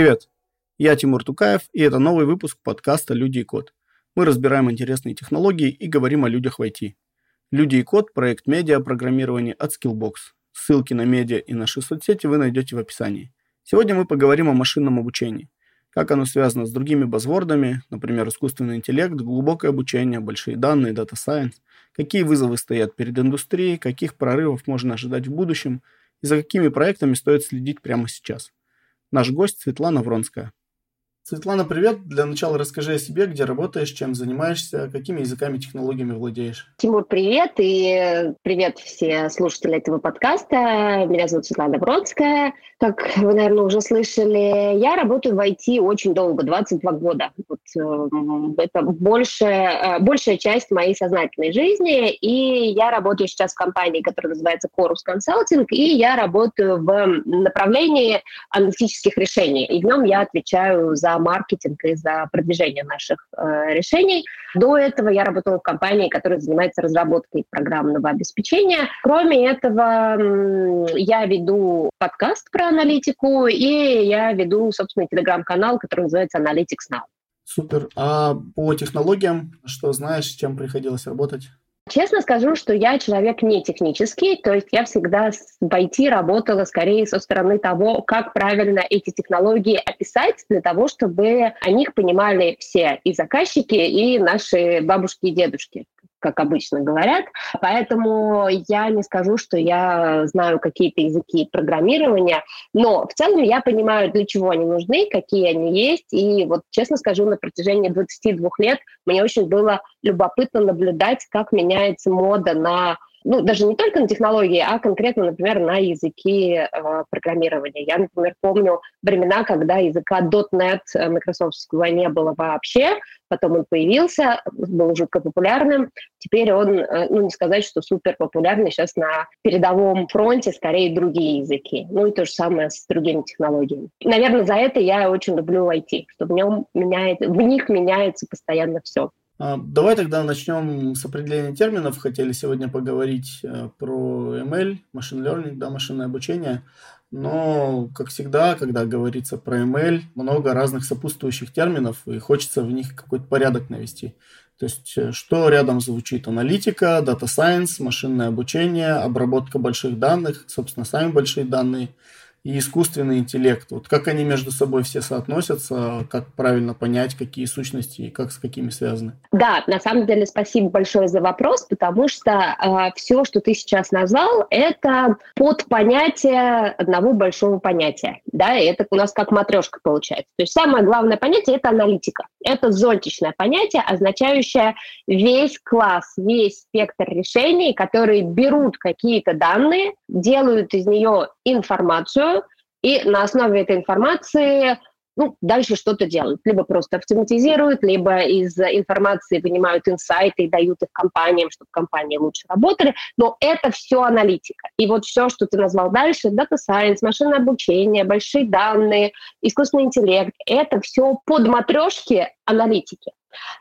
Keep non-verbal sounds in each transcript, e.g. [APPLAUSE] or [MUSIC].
Привет, я Тимур Тукаев, и это новый выпуск подкаста «Люди и код». Мы разбираем интересные технологии и говорим о людях в IT. «Люди и код» – проект медиа программирования от Skillbox. Ссылки на медиа и наши соцсети вы найдете в описании. Сегодня мы поговорим о машинном обучении. Как оно связано с другими базвордами, например, искусственный интеллект, глубокое обучение, большие данные, дата science, какие вызовы стоят перед индустрией, каких прорывов можно ожидать в будущем и за какими проектами стоит следить прямо сейчас – Наш гость Светлана Вронская. Светлана, привет. Для начала расскажи о себе, где работаешь, чем занимаешься, какими языками, технологиями владеешь. Тимур, привет. И привет все слушатели этого подкаста. Меня зовут Светлана Бродская. Как вы, наверное, уже слышали, я работаю в IT очень долго, 22 года. Вот, э, это большая, э, большая часть моей сознательной жизни. И я работаю сейчас в компании, которая называется Chorus Consulting, и я работаю в направлении аналитических решений. И в нем я отвечаю за маркетинг и за продвижение наших э, решений. До этого я работала в компании, которая занимается разработкой программного обеспечения. Кроме этого, я веду подкаст про аналитику, и я веду, собственно, телеграм-канал, который называется Analytics Now. Супер. А по технологиям, что знаешь, чем приходилось работать? Честно скажу, что я человек не технический, то есть я всегда в IT работала скорее со стороны того, как правильно эти технологии описать для того, чтобы о них понимали все и заказчики, и наши бабушки и дедушки как обычно говорят. Поэтому я не скажу, что я знаю какие-то языки программирования, но в целом я понимаю, для чего они нужны, какие они есть. И вот честно скажу, на протяжении 22 лет мне очень было любопытно наблюдать, как меняется мода на ну, даже не только на технологии, а конкретно, например, на языки э, программирования. Я, например, помню времена, когда языка .NET э, Microsoftского не было вообще, потом он появился, был жутко популярным. Теперь он, э, ну, не сказать, что супер популярный, сейчас на передовом фронте скорее другие языки. Ну, и то же самое с другими технологиями. Наверное, за это я очень люблю IT, что в, нем меняет, в них меняется постоянно все. А, давай тогда начнем с определения терминов. Хотели сегодня поговорить э, про ML, машин learning, да, машинное обучение. Но, как всегда, когда говорится про ML, много разных сопутствующих терминов, и хочется в них какой-то порядок навести. То есть, э, что рядом звучит? Аналитика, дата science, машинное обучение, обработка больших данных, собственно, сами большие данные – и искусственный интеллект. Вот как они между собой все соотносятся, как правильно понять, какие сущности и как с какими связаны? Да, на самом деле спасибо большое за вопрос, потому что э, все, что ты сейчас назвал, это под понятие одного большого понятия. Да, и это у нас как матрешка получается. То есть самое главное понятие – это аналитика. Это зонтичное понятие, означающее весь класс, весь спектр решений, которые берут какие-то данные, делают из нее информацию, и на основе этой информации ну, дальше что-то делают. Либо просто автоматизируют, либо из информации вынимают инсайты и дают их компаниям, чтобы компании лучше работали. Но это все аналитика. И вот все, что ты назвал дальше, Data Science, машинное обучение, большие данные, искусственный интеллект, это все под матрешки аналитики.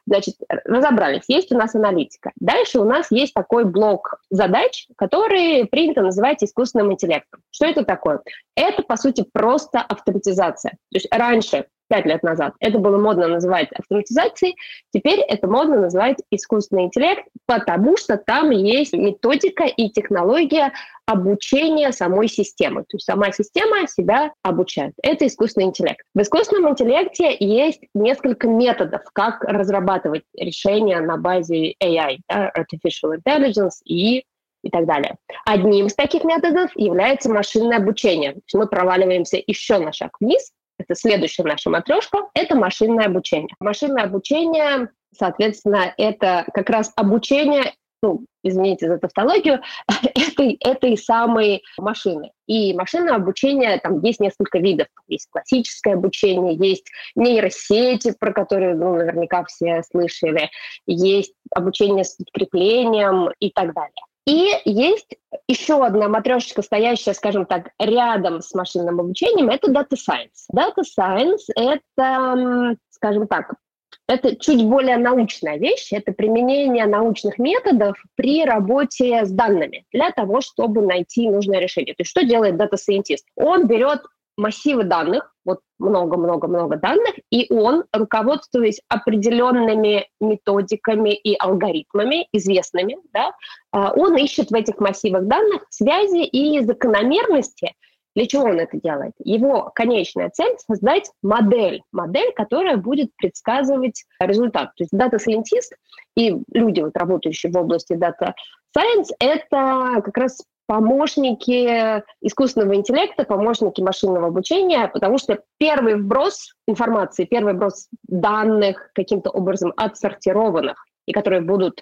Значит, разобрались. Есть у нас аналитика. Дальше у нас есть такой блок задач, который принято называть искусственным интеллектом. Что это такое? Это, по сути, просто автоматизация. То есть раньше пять лет назад. Это было модно называть автоматизацией, теперь это модно называть искусственный интеллект, потому что там есть методика и технология обучения самой системы. То есть сама система себя обучает. Это искусственный интеллект. В искусственном интеллекте есть несколько методов, как разрабатывать решения на базе AI, да, Artificial Intelligence и и так далее. Одним из таких методов является машинное обучение. Мы проваливаемся еще на шаг вниз это следующая наша матрешка, это машинное обучение. Машинное обучение, соответственно, это как раз обучение ну, извините за тавтологию, [LAUGHS] этой, этой самой машины. И машинное обучение, там есть несколько видов. Есть классическое обучение, есть нейросети, про которые, ну, наверняка все слышали, есть обучение с подкреплением и так далее. И есть еще одна матрешечка, стоящая, скажем так, рядом с машинным обучением, это Data Science. Data Science — это, скажем так, это чуть более научная вещь, это применение научных методов при работе с данными для того, чтобы найти нужное решение. То есть что делает Scientist? Он берет массивы данных, вот много-много-много данных, и он, руководствуясь определенными методиками и алгоритмами, известными, да, а, он ищет в этих массивах данных связи и закономерности. Для чего он это делает? Его конечная цель — создать модель, модель, которая будет предсказывать результат. То есть дата-сайентист и люди, вот, работающие в области data science — это как раз помощники искусственного интеллекта, помощники машинного обучения, потому что первый вброс информации, первый вброс данных каким-то образом отсортированных, и которые будут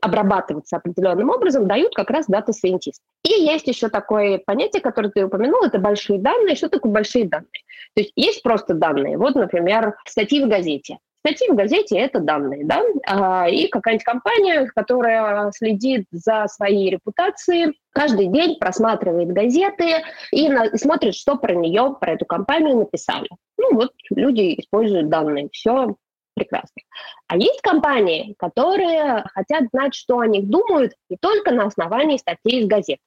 обрабатываться определенным образом, дают как раз дата-сайентист. И есть еще такое понятие, которое ты упомянул, это большие данные. Что такое большие данные? То есть есть просто данные. Вот, например, статьи в газете. Статьи в газете – это данные, да, а, и какая-нибудь компания, которая следит за своей репутацией, каждый день просматривает газеты и, и смотрит, что про нее, про эту компанию написали. Ну вот люди используют данные, все прекрасно. А есть компании, которые хотят знать, что о них думают не только на основании статей из газет.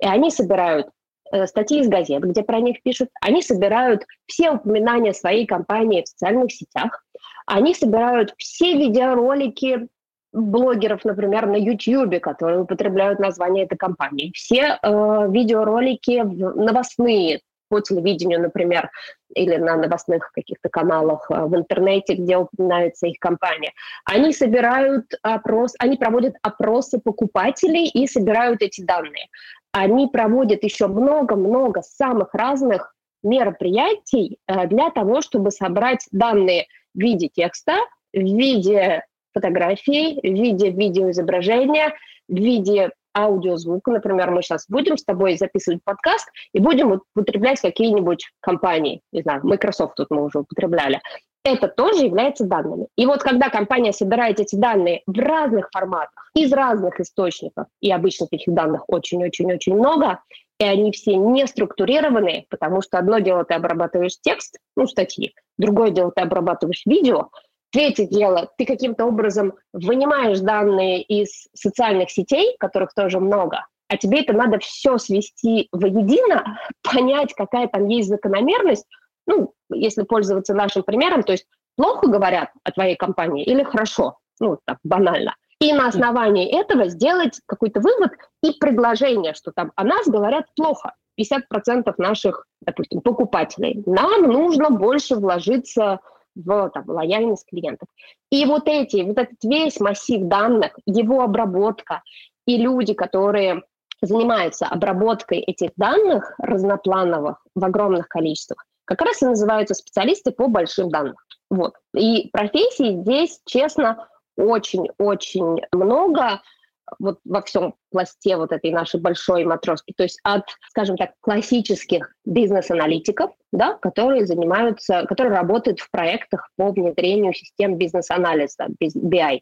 И они собирают Э, статьи из газет, где про них пишут. Они собирают все упоминания своей компании в социальных сетях. Они собирают все видеоролики блогеров, например, на YouTube, которые употребляют название этой компании. Все э, видеоролики новостные по телевидению, например, или на новостных каких-то каналах э, в интернете, где упоминается их компания. Они собирают опрос, они проводят опросы покупателей и собирают эти данные они проводят еще много-много самых разных мероприятий э, для того, чтобы собрать данные в виде текста, в виде фотографий, в виде видеоизображения, в виде аудиозвука. Например, мы сейчас будем с тобой записывать подкаст и будем употреблять какие-нибудь компании. Не знаю, Microsoft тут мы уже употребляли это тоже является данными. И вот когда компания собирает эти данные в разных форматах, из разных источников, и обычно таких данных очень-очень-очень много, и они все не структурированы, потому что одно дело ты обрабатываешь текст, ну, статьи, другое дело ты обрабатываешь видео, третье дело ты каким-то образом вынимаешь данные из социальных сетей, которых тоже много, а тебе это надо все свести воедино, [LAUGHS] понять, какая там есть закономерность, ну, если пользоваться нашим примером, то есть плохо говорят о твоей компании или хорошо, ну, так банально. И на основании этого сделать какой-то вывод и предложение, что там о нас говорят плохо. 50% наших, допустим, покупателей. Нам нужно больше вложиться в там, лояльность клиентов. И вот эти, вот этот весь массив данных, его обработка и люди, которые занимаются обработкой этих данных разноплановых в огромных количествах, как раз и называются специалисты по большим данным. Вот. И профессий здесь, честно, очень-очень много вот во всем пласте вот этой нашей большой матрешки, то есть от, скажем так, классических бизнес-аналитиков, да, которые занимаются, которые работают в проектах по внедрению систем бизнес-анализа, BI,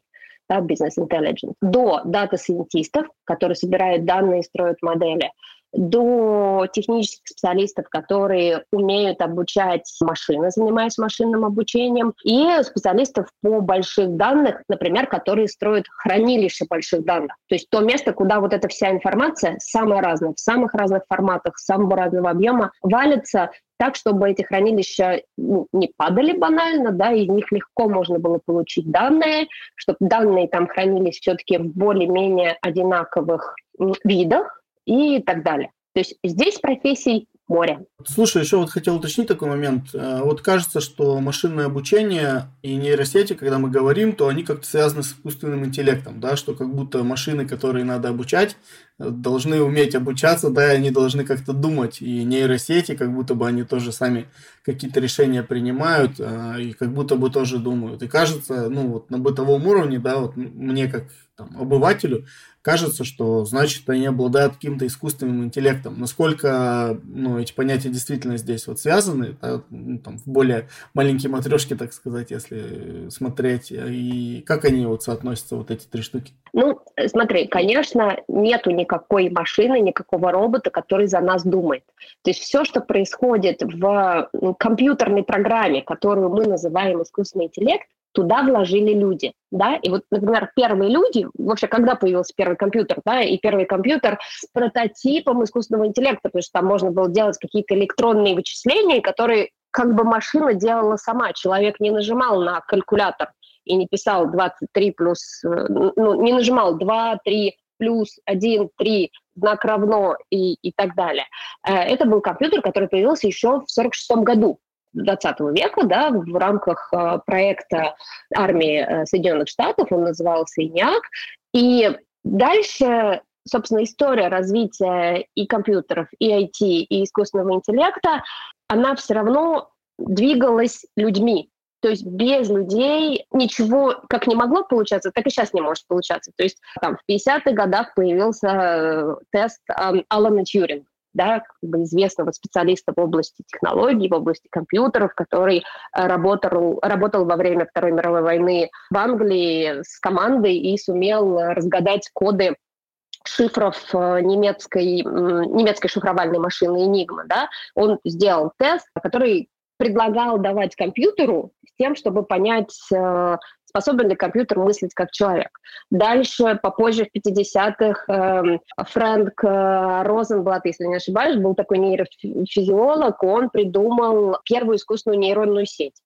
да, business intelligence, до дата-сайентистов, которые собирают данные и строят модели, до технических специалистов, которые умеют обучать машины, занимаясь машинным обучением, и специалистов по больших данных, например, которые строят хранилище больших данных. То есть то место, куда вот эта вся информация, самая разная, в самых разных форматах, самого разного объема, валится так, чтобы эти хранилища ну, не падали банально, да, из них легко можно было получить данные, чтобы данные там хранились все-таки в более-менее одинаковых видах, и так далее. То есть здесь профессий море. Слушай, еще вот хотел уточнить такой момент. Э, вот кажется, что машинное обучение и нейросети, когда мы говорим, то они как-то связаны с искусственным интеллектом, да, что как будто машины, которые надо обучать, э, должны уметь обучаться, да, и они должны как-то думать. И нейросети, как будто бы они тоже сами какие-то решения принимают, э, и как будто бы тоже думают. И кажется, ну вот на бытовом уровне, да, вот мне как там, обывателю, кажется, что значит они обладают каким-то искусственным интеллектом. Насколько ну, эти понятия действительно здесь вот связаны, да, ну, там, в более маленькие матрешки, так сказать, если смотреть, и как они вот соотносятся, вот эти три штуки? Ну, смотри, конечно, нету никакой машины, никакого робота, который за нас думает. То есть все, что происходит в компьютерной программе, которую мы называем искусственный интеллект, туда вложили люди, да, и вот, например, первые люди, вообще, когда появился первый компьютер, да, и первый компьютер с прототипом искусственного интеллекта, потому что там можно было делать какие-то электронные вычисления, которые как бы машина делала сама, человек не нажимал на калькулятор и не писал 23 плюс, э, ну, не нажимал 2, 3, плюс 1, 3, знак равно и, и так далее. Э, это был компьютер, который появился еще в 1946 году. 20 века, да, в рамках э, проекта армии э, Соединенных Штатов, он назывался ИНИАК, и дальше собственно, история развития и компьютеров, и IT, и искусственного интеллекта, она все равно двигалась людьми. То есть без людей ничего как не могло получаться, так и сейчас не может получаться. То есть там в 50-х годах появился э, тест э, Алана Тьюринга да, как бы известного специалиста в области технологий, в области компьютеров, который э, работал, работал во время Второй мировой войны в Англии с командой и сумел разгадать коды шифров э, немецкой, немецкой шифровальной машины Enigma. Да? Он сделал тест, который предлагал давать компьютеру с тем, чтобы понять, э, способен ли компьютер мыслить как человек. Дальше, попозже, в 50-х, эм, Фрэнк э, Розенблат, если не ошибаюсь, был такой нейрофизиолог, он придумал первую искусственную нейронную сеть.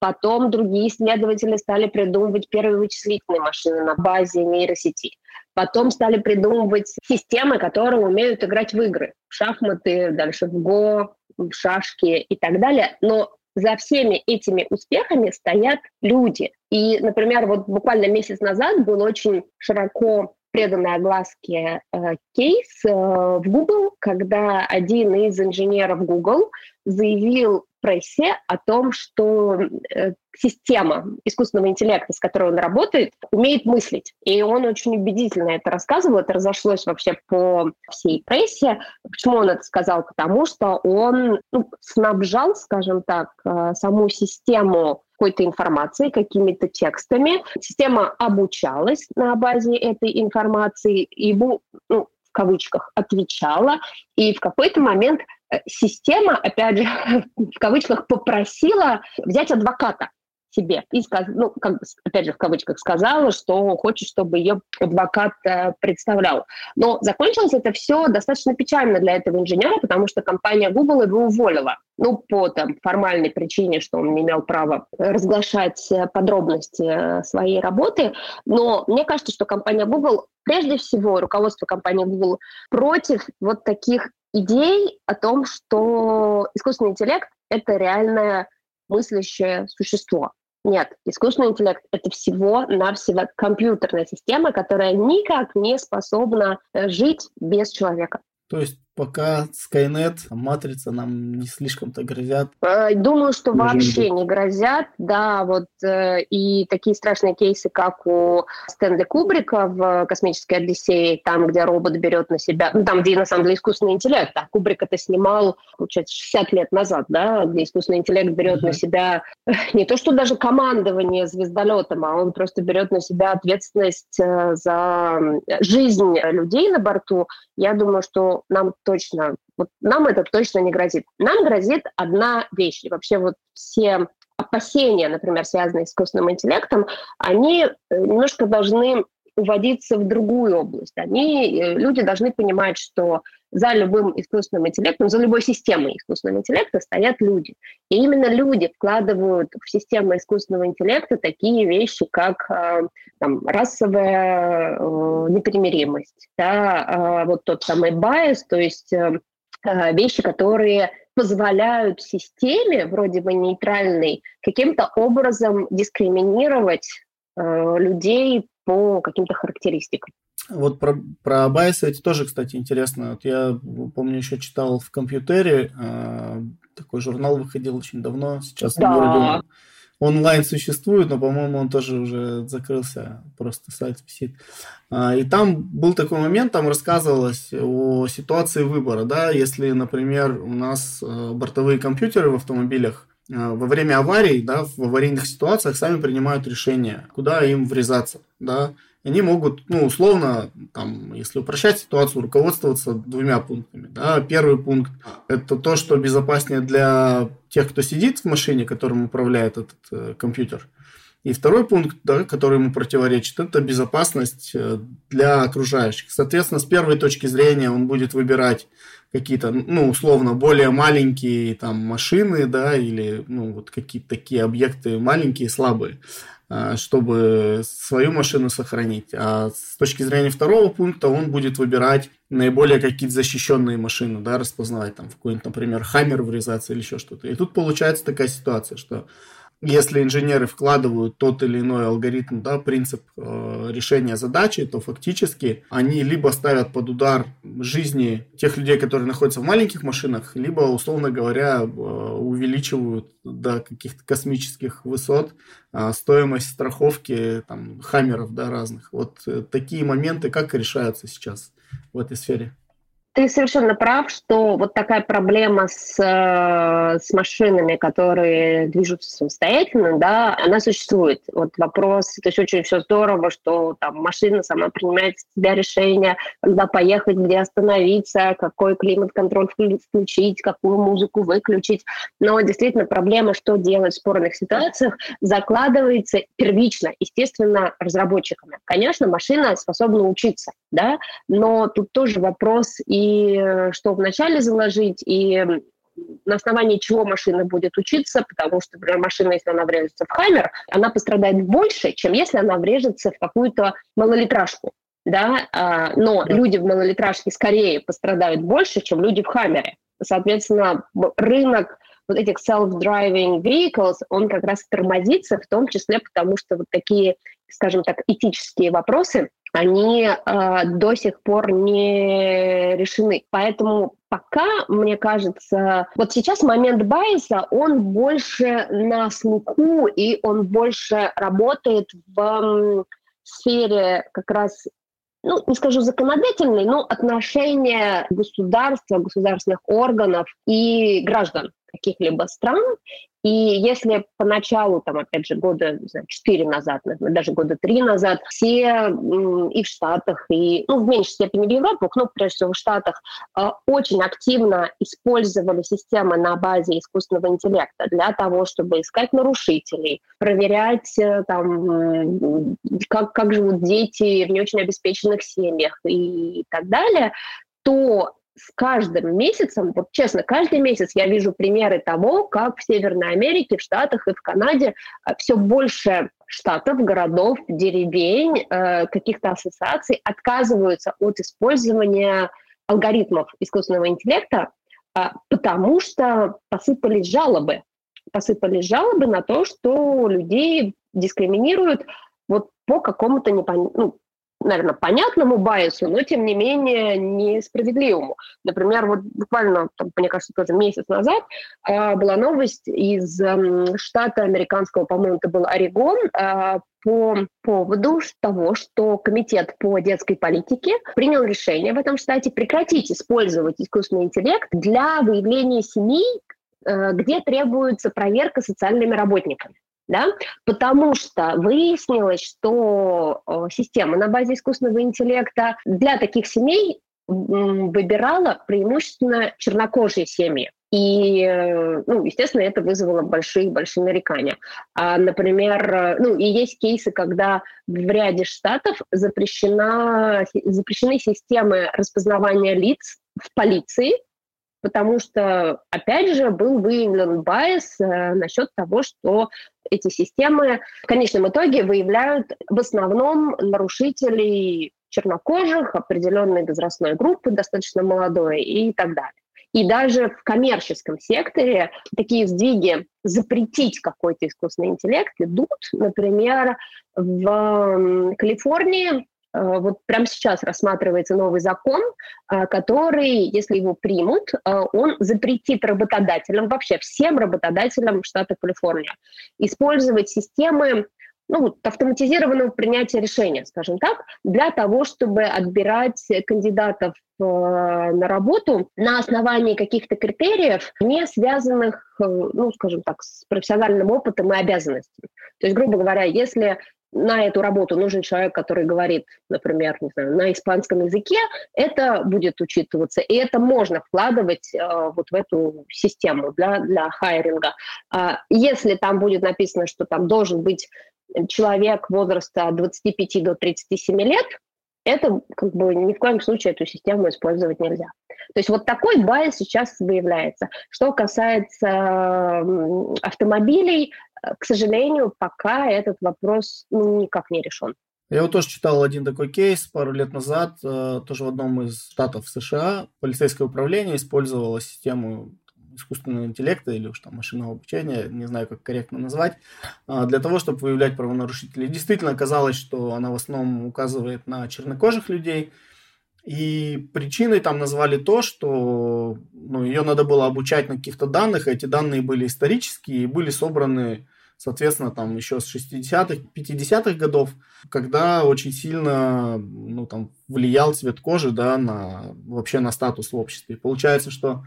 Потом другие исследователи стали придумывать первые вычислительные машины на базе нейросети. Потом стали придумывать системы, которые умеют играть в игры. В шахматы, дальше в го, в шашки и так далее. Но за всеми этими успехами стоят люди. И, например, вот буквально месяц назад был очень широко преданной огласке э, кейс э, в Google, когда один из инженеров Google заявил прессе о том, что э, система искусственного интеллекта, с которой он работает, умеет мыслить. И он очень убедительно это рассказывал, это разошлось вообще по всей прессе. Почему он это сказал? Потому что он ну, снабжал, скажем так, э, саму систему какой-то информацией, какими-то текстами. Система обучалась на базе этой информации, ему, ну, в кавычках, отвечала, и в какой-то момент система, опять же, [LAUGHS] в кавычках, попросила взять адвоката себе и, сказ... ну, как опять же, в кавычках сказала, что хочет, чтобы ее адвокат э, представлял. Но закончилось это все достаточно печально для этого инженера, потому что компания Google его уволила. Ну, по там, формальной причине, что он не имел права разглашать э, подробности своей работы. Но мне кажется, что компания Google, прежде всего, руководство компании Google против вот таких идей о том, что искусственный интеллект — это реальное мыслящее существо. Нет, искусственный интеллект — это всего-навсего компьютерная система, которая никак не способна э, жить без человека. То есть пока Skynet, Матрица нам не слишком-то грозят. Э, думаю, что вообще не грозят, да, вот э, и такие страшные кейсы, как у Стэнли Кубрика в «Космической Одиссее», там, где робот берет на себя, ну, там, где на самом деле искусственный интеллект, а Кубрик это снимал, получается, 60 лет назад, да, где искусственный интеллект берет mm-hmm. на себя э, не то, что даже командование звездолетом, а он просто берет на себя ответственность за жизнь людей на борту. Я думаю, что нам точно, вот нам это точно не грозит. Нам грозит одна вещь. И вообще вот все опасения, например, связанные с искусственным интеллектом, они э, немножко должны уводиться в другую область. Они, э, люди должны понимать, что за любым искусственным интеллектом, за любой системой искусственного интеллекта стоят люди. И именно люди вкладывают в систему искусственного интеллекта такие вещи, как э, там, расовая э, непримиримость, да, э, вот тот самый байс, то есть вещи, которые позволяют системе, вроде бы нейтральной, каким-то образом дискриминировать людей по каким-то характеристикам. Вот про, про байсы эти тоже, кстати, интересно. Вот я помню, еще читал в компьютере, э, такой журнал выходил очень давно, сейчас да. вроде онлайн существует, но, по-моему, он тоже уже закрылся, просто сайт висит. А, и там был такой момент, там рассказывалось о ситуации выбора, да, если, например, у нас э, бортовые компьютеры в автомобилях во время аварий, да, в аварийных ситуациях сами принимают решение, куда им врезаться, да, они могут, ну, условно, там, если упрощать ситуацию, руководствоваться двумя пунктами. Да. Первый пункт – это то, что безопаснее для тех, кто сидит в машине, которым управляет этот э, компьютер. И второй пункт, да, который ему противоречит, это безопасность э, для окружающих. Соответственно, с первой точки зрения он будет выбирать какие-то, ну, условно, более маленькие там машины, да, или, ну, вот какие-то такие объекты маленькие, слабые, а, чтобы свою машину сохранить. А с точки зрения второго пункта он будет выбирать наиболее какие-то защищенные машины, да, распознавать там в какой-нибудь, например, хаммер врезаться или еще что-то. И тут получается такая ситуация, что если инженеры вкладывают тот или иной алгоритм, да, принцип э, решения задачи, то фактически они либо ставят под удар жизни тех людей, которые находятся в маленьких машинах, либо, условно говоря, э, увеличивают до каких-то космических высот э, стоимость страховки там, хаммеров да, разных. Вот э, такие моменты как решаются сейчас в этой сфере? Ты совершенно прав, что вот такая проблема с, э, с машинами, которые движутся самостоятельно, да, она существует. Вот вопрос, то есть очень все здорово, что там машина сама принимает себя решение, когда поехать, где остановиться, какой климат-контроль включить, какую музыку выключить. Но действительно проблема, что делать в спорных ситуациях, закладывается первично, естественно, разработчиками. Конечно, машина способна учиться, да, но тут тоже вопрос и и э, что вначале заложить, и на основании чего машина будет учиться, потому что, например, машина, если она врежется в хаммер, она пострадает больше, чем если она врежется в какую-то малолитражку. Да? А, но да. люди в малолитражке скорее пострадают больше, чем люди в хаммере. Соответственно, рынок вот этих self-driving vehicles, он как раз тормозится, в том числе потому, что вот такие, скажем так, этические вопросы, они э, до сих пор не решены. Поэтому пока, мне кажется, вот сейчас момент байса, он больше на слуху, и он больше работает в сфере как раз ну, не скажу законодательной, но отношения государства, государственных органов и граждан каких-либо стран. И если поначалу, там, опять же, года четыре назад, даже года три назад, все и в Штатах, и ну, в меньшей степени в Европе, но прежде всего в Штатах, а, очень активно использовали системы на базе искусственного интеллекта для того, чтобы искать нарушителей, проверять, э, там, как, как живут дети в не очень обеспеченных семьях и так далее, то с каждым месяцем, вот честно, каждый месяц я вижу примеры того, как в Северной Америке, в Штатах и в Канаде а, все больше штатов, городов, деревень, э, каких-то ассоциаций отказываются от использования алгоритмов искусственного интеллекта, а, потому что посыпались жалобы. Посыпались жалобы на то, что людей дискриминируют вот по какому-то непон... ну, наверное, понятному байсу, но, тем не менее, несправедливому. Например, вот буквально, там, мне кажется, тоже месяц назад э, была новость из э, штата американского, по-моему, это был Орегон, э, по поводу того, что Комитет по детской политике принял решение в этом штате прекратить использовать искусственный интеллект для выявления семей, э, где требуется проверка социальными работниками да, потому что выяснилось, что э, система на базе искусственного интеллекта для таких семей выбирала преимущественно чернокожие семьи. И, э, ну, естественно, это вызвало большие-большие нарекания. А, например, э, ну, и есть кейсы, когда в ряде штатов запрещена, запрещены системы распознавания лиц в полиции, потому что, опять же, был выявлен байс э, насчет того, что эти системы в конечном итоге выявляют в основном нарушителей чернокожих, определенной возрастной группы, достаточно молодой и так далее. И даже в коммерческом секторе такие сдвиги запретить какой-то искусственный интеллект идут. Например, в Калифорнии вот прямо сейчас рассматривается новый закон, э, который, если его примут, э, он запретит работодателям, вообще всем работодателям штата Калифорния, использовать системы ну, автоматизированного принятия решения, скажем так, для того, чтобы отбирать кандидатов на работу на основании каких-то критериев, не связанных, ну, скажем так, с профессиональным опытом и обязанностями. То есть, грубо говоря, если на эту работу нужен человек, который говорит, например, не знаю, на испанском языке, это будет учитываться, и это можно вкладывать э, вот в эту систему для, для хайринга. А если там будет написано, что там должен быть человек возраста от 25 до 37 лет, это как бы ни в коем случае эту систему использовать нельзя. То есть вот такой bias сейчас выявляется. Что касается автомобилей, к сожалению, пока этот вопрос ну, никак не решен. Я вот тоже читал один такой кейс пару лет назад, э, тоже в одном из штатов США. Полицейское управление использовало систему искусственного интеллекта или уж там машинного обучения, не знаю, как корректно назвать, а, для того, чтобы выявлять правонарушителей. Действительно оказалось, что она в основном указывает на чернокожих людей, и причиной там назвали то, что ну, ее надо было обучать на каких-то данных, эти данные были исторические и были собраны, соответственно, там еще с 60-х, 50-х годов, когда очень сильно ну, там, влиял цвет кожи да, на, вообще на статус в обществе. И получается, что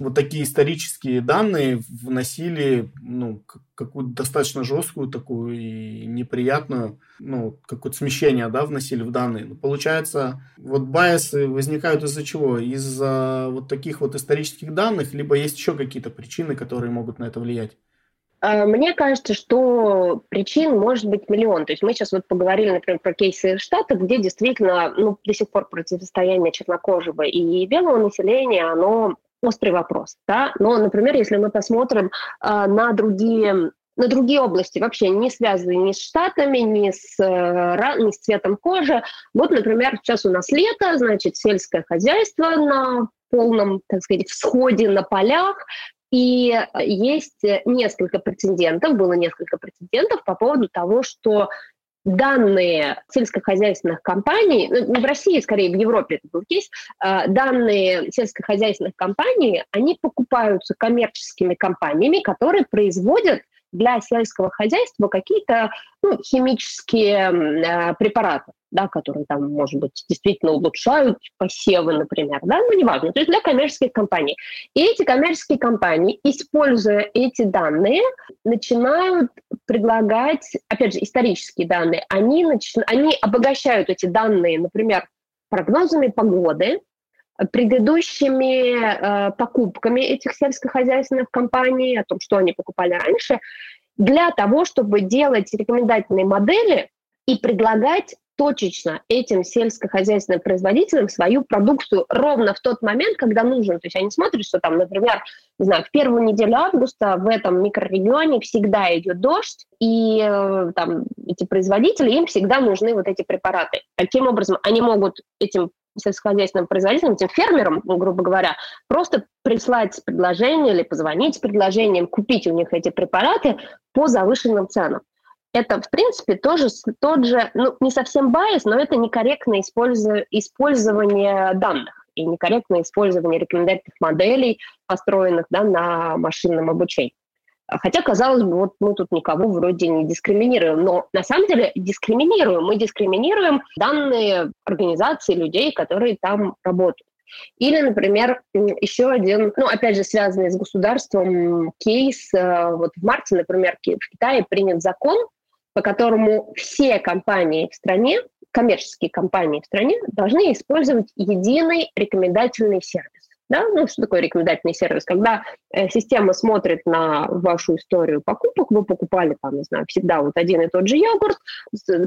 вот такие исторические данные вносили ну, какую-то достаточно жесткую такую и неприятную, ну, какое-то смещение, да, вносили в данные. Но получается, вот байсы возникают из-за чего? Из-за вот таких вот исторических данных, либо есть еще какие-то причины, которые могут на это влиять? А, мне кажется, что причин может быть миллион. То есть мы сейчас вот поговорили, например, про кейсы Штатов, где действительно ну, до сих пор противостояние чернокожего и белого населения, оно острый вопрос. Да? Но, например, если мы посмотрим э, на другие на другие области, вообще не связанные ни с штатами, ни с, э, ни с цветом кожи. Вот, например, сейчас у нас лето, значит, сельское хозяйство на полном, так сказать, всходе на полях, и есть несколько прецедентов, было несколько прецедентов по поводу того, что данные сельскохозяйственных компаний, ну, в России, скорее в Европе это был кейс, а, данные сельскохозяйственных компаний, они покупаются коммерческими компаниями, которые производят для сельского хозяйства какие-то ну, химические э, препараты, да, которые там, может быть, действительно улучшают посевы, например, да, ну, неважно, то есть для коммерческих компаний. И эти коммерческие компании, используя эти данные, начинают предлагать, опять же, исторические данные, они, нач... они обогащают эти данные, например, прогнозами погоды, предыдущими э, покупками этих сельскохозяйственных компаний, о том, что они покупали раньше, для того, чтобы делать рекомендательные модели и предлагать точечно этим сельскохозяйственным производителям свою продукцию ровно в тот момент, когда нужен. То есть они смотрят, что там, например, не знаю, в первую неделю августа в этом микрорегионе всегда идет дождь, и э, там эти производители, им всегда нужны вот эти препараты. Таким образом, они могут этим сельскохозяйственным производителям, этим фермерам, ну, грубо говоря, просто прислать предложение или позвонить с предложением купить у них эти препараты по завышенным ценам это, в принципе, тоже тот же, ну, не совсем байс, но это некорректное использование данных и некорректное использование рекомендательных моделей, построенных да, на машинном обучении. Хотя, казалось бы, вот мы тут никого вроде не дискриминируем, но на самом деле дискриминируем. Мы дискриминируем данные организации людей, которые там работают. Или, например, еще один, ну, опять же, связанный с государством кейс. Э, вот в марте, например, в Китае принят закон, по которому все компании в стране, коммерческие компании в стране, должны использовать единый рекомендательный сервис. Да? Ну, что такое рекомендательный сервис? Когда э, система смотрит на вашу историю покупок, вы покупали там, не знаю, всегда вот один и тот же йогурт,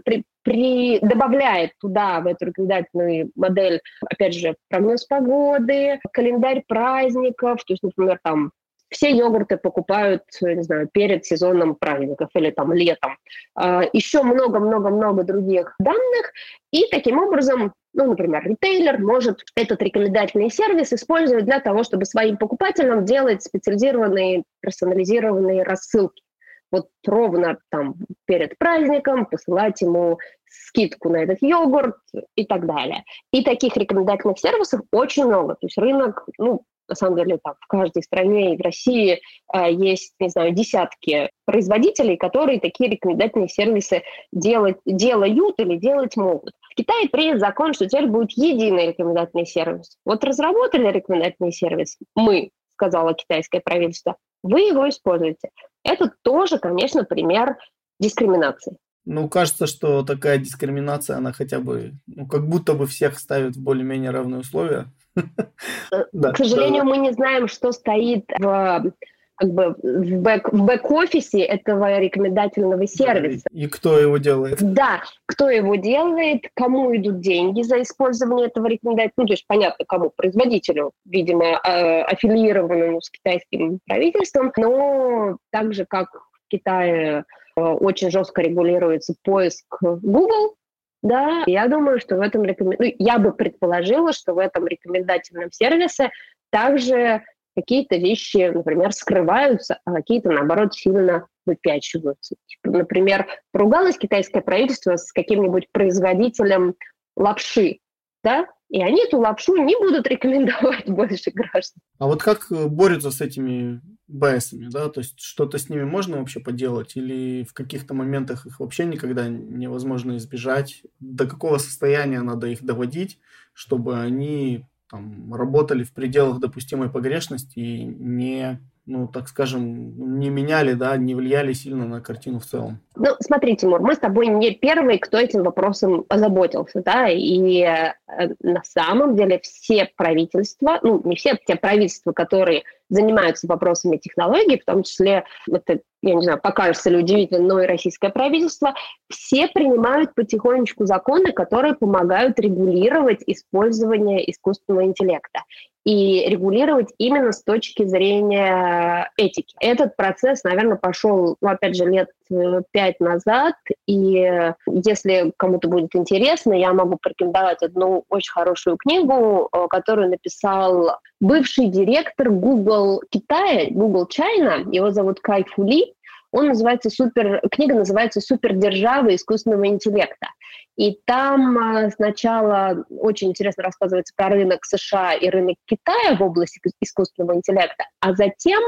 при, при, добавляет туда, в эту рекомендательную модель, опять же, прогноз погоды, календарь праздников, то есть, например, там все йогурты покупают, не знаю, перед сезоном праздников или там летом. А, Еще много-много-много других данных. И таким образом, ну, например, ритейлер может этот рекомендательный сервис использовать для того, чтобы своим покупателям делать специализированные, персонализированные рассылки. Вот ровно там перед праздником посылать ему скидку на этот йогурт и так далее. И таких рекомендательных сервисов очень много. То есть рынок, ну, на самом деле там в каждой стране и в России э, есть, не знаю, десятки производителей, которые такие рекомендательные сервисы делать, делают или делать могут. В Китае принят закон, что теперь будет единый рекомендательный сервис. Вот разработали рекомендательный сервис, мы, сказала китайское правительство, вы его используете. Это тоже, конечно, пример дискриминации. Ну, кажется, что такая дискриминация, она хотя бы, ну, как будто бы всех ставит в более-менее равные условия. К сожалению, мы не знаем, что стоит в как бы в, бэк, в бэк-офисе этого рекомендательного сервиса. И кто его делает? Да, кто его делает, кому идут деньги за использование этого рекомендательного, ну, то есть понятно, кому, производителю, видимо, э, аффилированному с китайским правительством, но так же, как в Китае э, очень жестко регулируется поиск Google, да, я думаю, что в этом рекомен... ну, я бы предположила, что в этом рекомендательном сервисе также какие-то вещи, например, скрываются, а какие-то, наоборот, сильно выпячиваются. Типа, например, поругалось китайское правительство с каким-нибудь производителем лапши, да, и они эту лапшу не будут рекомендовать [LAUGHS] больше граждан. А вот как э, борются с этими байсами, да, то есть что-то с ними можно вообще поделать или в каких-то моментах их вообще никогда невозможно избежать? До какого состояния надо их доводить, чтобы они там, работали в пределах допустимой погрешности и не ну, так скажем, не меняли, да, не влияли сильно на картину в целом. Ну, смотри, Тимур, мы с тобой не первые, кто этим вопросом озаботился, да, и э, на самом деле все правительства, ну, не все, те правительства, которые занимаются вопросами технологий, в том числе, это, я не знаю, покажется ли удивительно, но и российское правительство, все принимают потихонечку законы, которые помогают регулировать использование искусственного интеллекта и регулировать именно с точки зрения этики. Этот процесс, наверное, пошел, ну, опять же, лет э, пять назад, и если кому-то будет интересно, я могу порекомендовать одну очень хорошую книгу, э, которую написал бывший директор Google Китая, Google China, его зовут Кай Фули, он называется супер, книга называется «Супердержава искусственного интеллекта». И там а, сначала очень интересно рассказывается про рынок США и рынок Китая в области искусственного интеллекта, а затем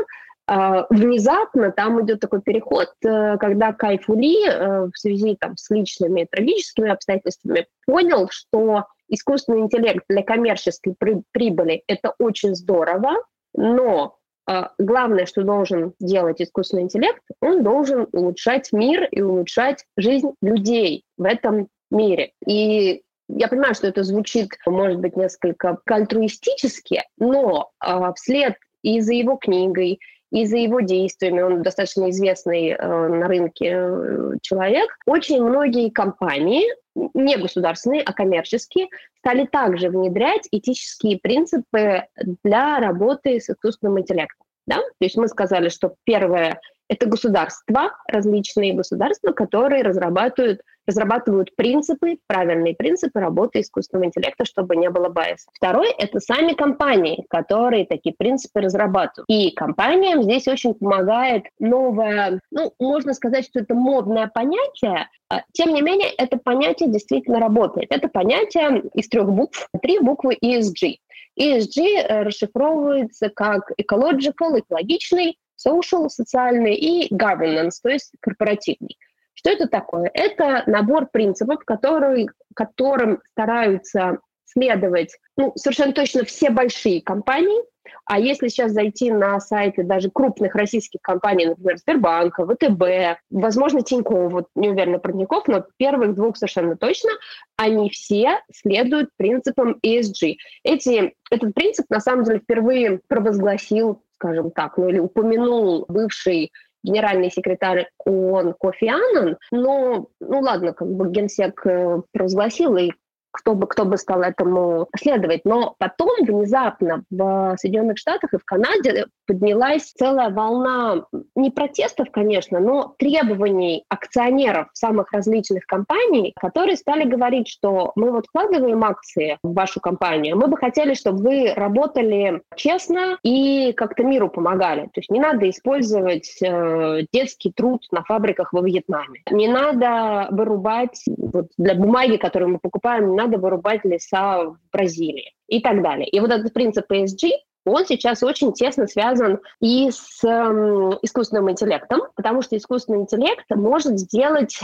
Uh, внезапно там идет такой переход, uh, когда Кайфули uh, в связи там, с личными трагическими обстоятельствами понял, что искусственный интеллект для коммерческой при- прибыли это очень здорово, но а, главное, что должен делать искусственный интеллект, он должен улучшать мир и улучшать жизнь людей в этом мире. И я понимаю, что это звучит, может быть, несколько альтруистически, но э, вслед и за его книгой, и за его действиями, он достаточно известный э, на рынке э, человек, очень многие компании, не государственные, а коммерческие, стали также внедрять этические принципы для работы с искусственным интеллектом. Да? То есть мы сказали, что первое – это государства, различные государства, которые разрабатывают разрабатывают принципы, правильные принципы работы искусственного интеллекта, чтобы не было байса. Второй – это сами компании, которые такие принципы разрабатывают. И компаниям здесь очень помогает новое, ну, можно сказать, что это модное понятие, а, тем не менее, это понятие действительно работает. Это понятие из трех букв, три буквы ESG. ESG э, расшифровывается как ecological, экологичный, social, социальный и governance, то есть корпоративный. Что это такое? Это набор принципов, который, которым стараются следовать ну, совершенно точно все большие компании. А если сейчас зайти на сайты даже крупных российских компаний, например, Сбербанка, ВТБ, возможно, Тинькофф, вот не уверена про Тинькофф, но первых двух совершенно точно, они все следуют принципам ESG. Эти, этот принцип, на самом деле, впервые провозгласил скажем так, ну или упомянул бывший генеральный секретарь ООН Кофи Аннан, но, ну ладно, как бы генсек э, провозгласил, и кто бы, кто бы стал этому следовать. Но потом внезапно в Соединенных Штатах и в Канаде поднялась целая волна не протестов, конечно, но требований акционеров самых различных компаний, которые стали говорить, что мы вот вкладываем акции в вашу компанию, мы бы хотели, чтобы вы работали честно и как-то миру помогали. То есть не надо использовать э, детский труд на фабриках во Вьетнаме. Не надо вырубать вот для бумаги, которую мы покупаем, не надо вырубать леса в Бразилии и так далее. И вот этот принцип ESG, он сейчас очень тесно связан и с э, искусственным интеллектом, потому что искусственный интеллект может сделать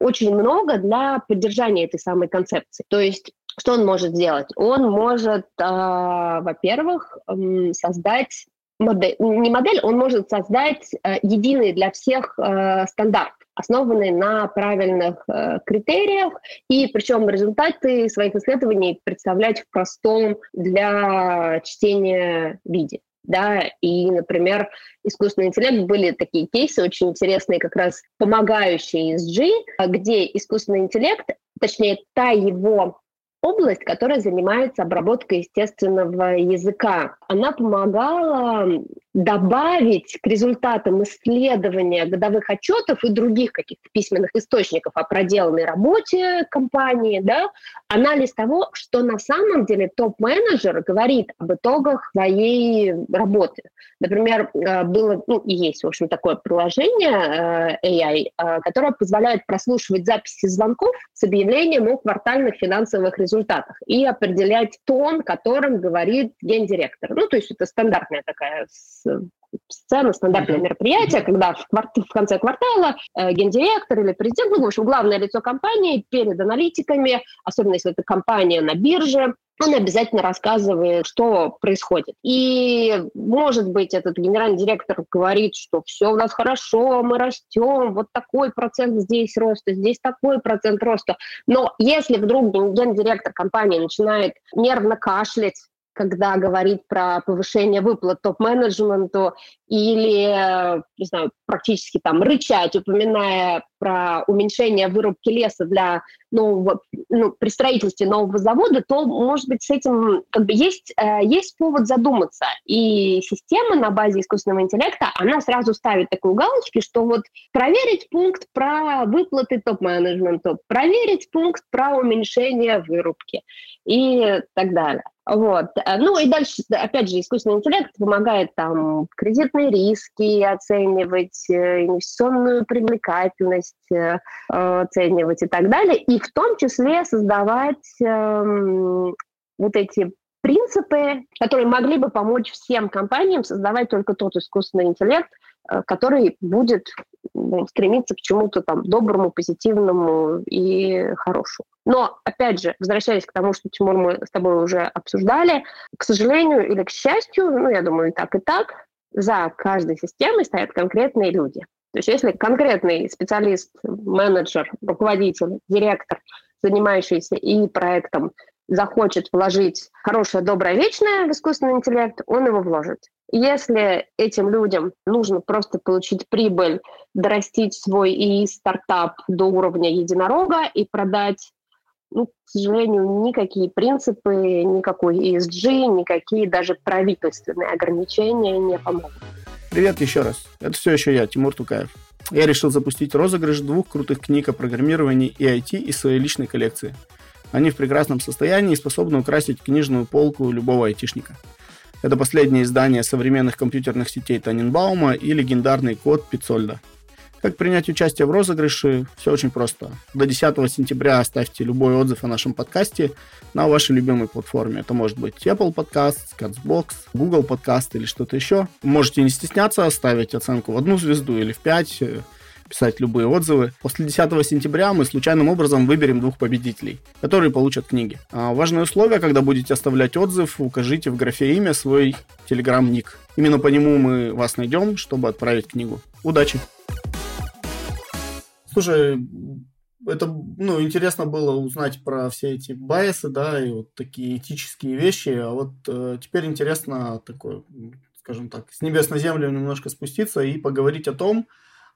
очень много для поддержания этой самой концепции. То есть что он может сделать? Он может, э, во-первых, э, создать модель, не модель, он может создать э, единый для всех э, стандарт основанный на правильных э, критериях, и причем результаты своих исследований представлять в простом для чтения виде. да, и, например, искусственный интеллект были такие кейсы очень интересные, как раз помогающие ESG, где искусственный интеллект, точнее, та его область, которая занимается обработкой естественного языка. Она помогала добавить к результатам исследования годовых отчетов и других каких-то письменных источников о проделанной работе компании, да, анализ того, что на самом деле топ-менеджер говорит об итогах своей работы. Например, э, было, ну, и есть, в общем, такое приложение э, AI, э, которое позволяет прослушивать записи звонков с объявлением о квартальных финансовых результатах и определять тон, которым говорит гендиректор. Ну, то есть это стандартная такая сцена, стандартное mm-hmm. мероприятие, когда в, кварт... в конце квартала э, гендиректор или президент, ну, в общем, главное лицо компании перед аналитиками, особенно если это компания на бирже, он обязательно рассказывает, что происходит. И, может быть, этот генеральный директор говорит, что все у нас хорошо, мы растем, вот такой процент здесь роста, здесь такой процент роста. Но если вдруг гендиректор компании начинает нервно кашлять, когда говорит про повышение выплат топ-менеджменту или, не знаю, практически там рычать, упоминая про уменьшение вырубки леса для нового, ну, при строительстве нового завода, то, может быть, с этим как бы есть, э, есть повод задуматься. И система на базе искусственного интеллекта, она сразу ставит такую галочку, что вот проверить пункт про выплаты топ-менеджменту, проверить пункт про уменьшение вырубки и так далее. Вот. Ну и дальше, опять же, искусственный интеллект помогает там кредитные риски оценивать, э, инвестиционную привлекательность э, оценивать и так далее, и в том числе создавать эм, вот эти принципы, которые могли бы помочь всем компаниям создавать только тот искусственный интеллект, э, который будет ну, стремиться к чему-то там доброму, позитивному и хорошему. Но, опять же, возвращаясь к тому, что, Тимур, мы с тобой уже обсуждали, к сожалению или к счастью, ну, я думаю, и так, и так, за каждой системой стоят конкретные люди. То есть если конкретный специалист, менеджер, руководитель, директор, занимающийся и проектом, захочет вложить хорошее, доброе, вечное в искусственный интеллект, он его вложит. Если этим людям нужно просто получить прибыль, дорастить свой и стартап до уровня единорога и продать, ну, к сожалению, никакие принципы, никакой ESG, никакие даже правительственные ограничения не помогут. Привет еще раз. Это все еще я, Тимур Тукаев. Я решил запустить розыгрыш двух крутых книг о программировании и IT из своей личной коллекции. Они в прекрасном состоянии и способны украсить книжную полку любого айтишника. Это последнее издание современных компьютерных сетей Таненбаума и легендарный код Пицольда. Как принять участие в розыгрыше? Все очень просто. До 10 сентября оставьте любой отзыв о нашем подкасте на вашей любимой платформе. Это может быть Apple Podcast, Catchbox, Google Podcast или что-то еще. Можете не стесняться оставить оценку в одну звезду или в пять писать любые отзывы. После 10 сентября мы случайным образом выберем двух победителей, которые получат книги. А важное условие, когда будете оставлять отзыв, укажите в графе имя свой телеграм-ник. Именно по нему мы вас найдем, чтобы отправить книгу. Удачи! Слушай, это, ну, интересно было узнать про все эти bias ы, да, и вот такие этические вещи. А вот э, теперь интересно такое, скажем так, с небес на землю немножко спуститься и поговорить о том,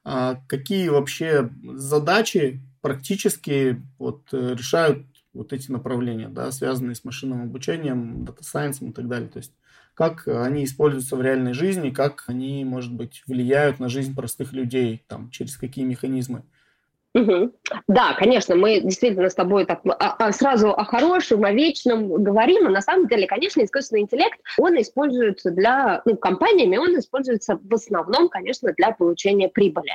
а какие вообще задачи практически вот, э, решают вот эти направления, да, связанные с машинным обучением, data science ом и так далее. То есть как они используются в реальной жизни, как они, может быть, влияют на жизнь простых людей, там, через какие механизмы. Угу. Да, конечно, мы действительно с тобой так а, а, сразу о хорошем, о вечном говорим, но на самом деле, конечно, искусственный интеллект, он используется для, ну, компаниями, он используется в основном, конечно, для получения прибыли.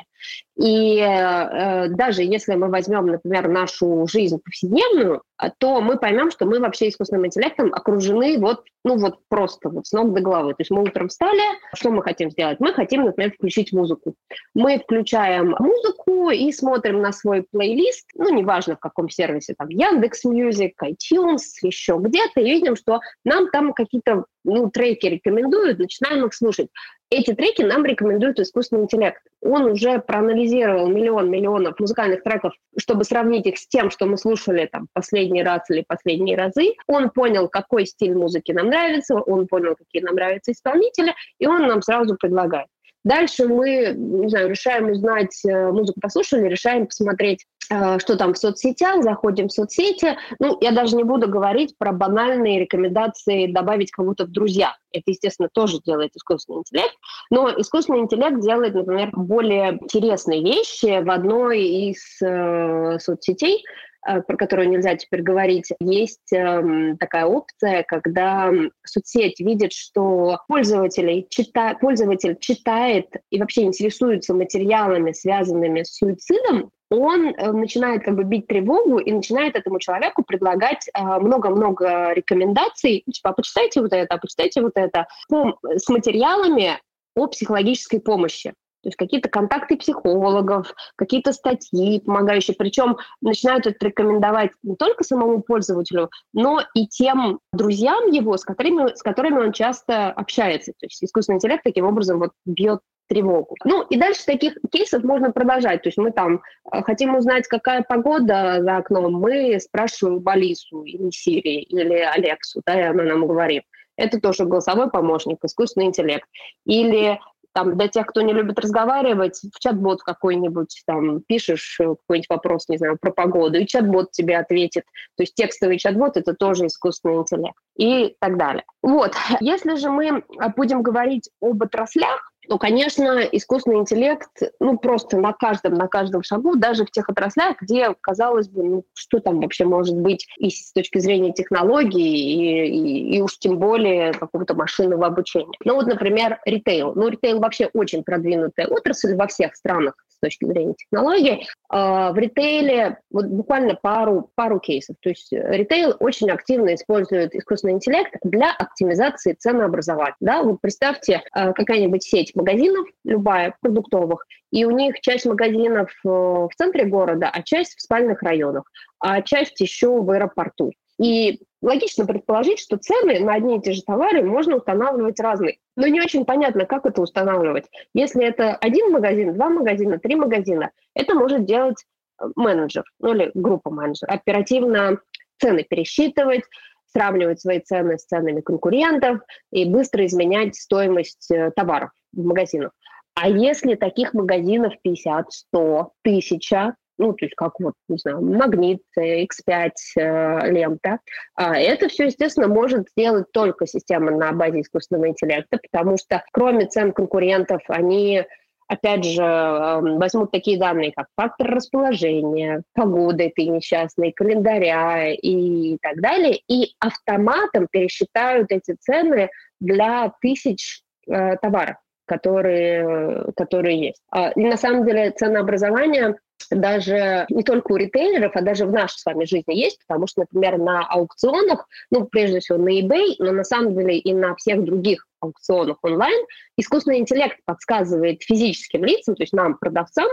И э, даже если мы возьмем, например, нашу жизнь повседневную, то мы поймем, что мы вообще искусственным интеллектом окружены вот, ну вот просто вот с ног до головы. То есть мы утром встали, что мы хотим сделать? Мы хотим, например, включить музыку. Мы включаем музыку и смотрим на свой плейлист, ну неважно в каком сервисе, там Яндекс Music, iTunes, еще где-то, и видим, что нам там какие-то ну, треки рекомендуют, начинаем их слушать. Эти треки нам рекомендует искусственный интеллект. Он уже проанализировал миллион миллионов музыкальных треков, чтобы сравнить их с тем, что мы слушали там последний раз или последние разы. Он понял, какой стиль музыки нам нравится, он понял, какие нам нравятся исполнители, и он нам сразу предлагает. Дальше мы, не знаю, решаем узнать, э, музыку послушали, решаем посмотреть, э, что там в соцсетях, заходим в соцсети. Ну, я даже не буду говорить про банальные рекомендации добавить кого-то в друзья. Это, естественно, тоже делает искусственный интеллект. Но искусственный интеллект делает, например, более интересные вещи. В одной из э, соцсетей про которую нельзя теперь говорить, есть эм, такая опция, когда соцсеть видит, что пользователь, чита, пользователь читает и вообще интересуется материалами, связанными с суицидом, он э, начинает как бы бить тревогу и начинает этому человеку предлагать э, много-много рекомендаций, типа, а почитайте вот это, а почитайте вот это, с материалами о психологической помощи. То есть какие-то контакты психологов, какие-то статьи помогающие. Причем начинают это рекомендовать не только самому пользователю, но и тем друзьям его, с которыми, с которыми он часто общается. То есть искусственный интеллект таким образом вот бьет тревогу. Ну и дальше таких кейсов можно продолжать. То есть мы там э, хотим узнать, какая погода за окном, мы спрашиваем Алису или Сири или Алексу, да, и она нам говорит. Это тоже голосовой помощник, искусственный интеллект. Или там, для тех, кто не любит разговаривать, в чат-бот какой-нибудь, там, пишешь э, какой-нибудь вопрос, не знаю, про погоду, и чат-бот тебе ответит. То есть текстовый чат-бот — это тоже искусственный интеллект и так далее. Вот. Если же мы будем говорить об отраслях, то, конечно, искусственный интеллект, ну, просто на каждом, на каждом шагу, даже в тех отраслях, где, казалось бы, ну, что там вообще может быть и с точки зрения технологий, и, и, и уж тем более какого-то машинного обучения. Ну, вот, например, ритейл. Ну, ритейл вообще очень продвинутая отрасль во всех странах с точки зрения технологий. А, в ритейле вот буквально пару, пару кейсов. То есть ритейл очень активно использует искусственный интеллект для оптимизации ценообразования. Да? Вот представьте, а, какая-нибудь сеть магазинов, любая, продуктовых, и у них часть магазинов э, в центре города, а часть в спальных районах, а часть еще в аэропорту. И логично предположить, что цены на одни и те же товары можно устанавливать разные. Но не очень понятно, как это устанавливать. Если это один магазин, два магазина, три магазина, это может делать э, менеджер, ну или группа менеджеров, оперативно цены пересчитывать, сравнивать свои цены с ценами конкурентов и быстро изменять стоимость э, товаров в магазинах. А если таких магазинов 50, 100, 1000, ну, то есть как вот, не знаю, магнит, X5, э, лента. А это все, естественно, может сделать только система на базе искусственного интеллекта, потому что кроме цен конкурентов, они опять же, эм, возьмут такие данные, как фактор расположения, погода этой несчастной, календаря и так далее, и автоматом пересчитают эти цены для тысяч э, товаров, которые, которые есть. А, и на самом деле ценообразование даже не только у ритейлеров, а даже в нашей с вами жизни есть, потому что, например, на аукционах, ну, прежде всего на eBay, но на самом деле и на всех других аукционах онлайн, искусственный интеллект подсказывает физическим лицам, то есть нам, продавцам,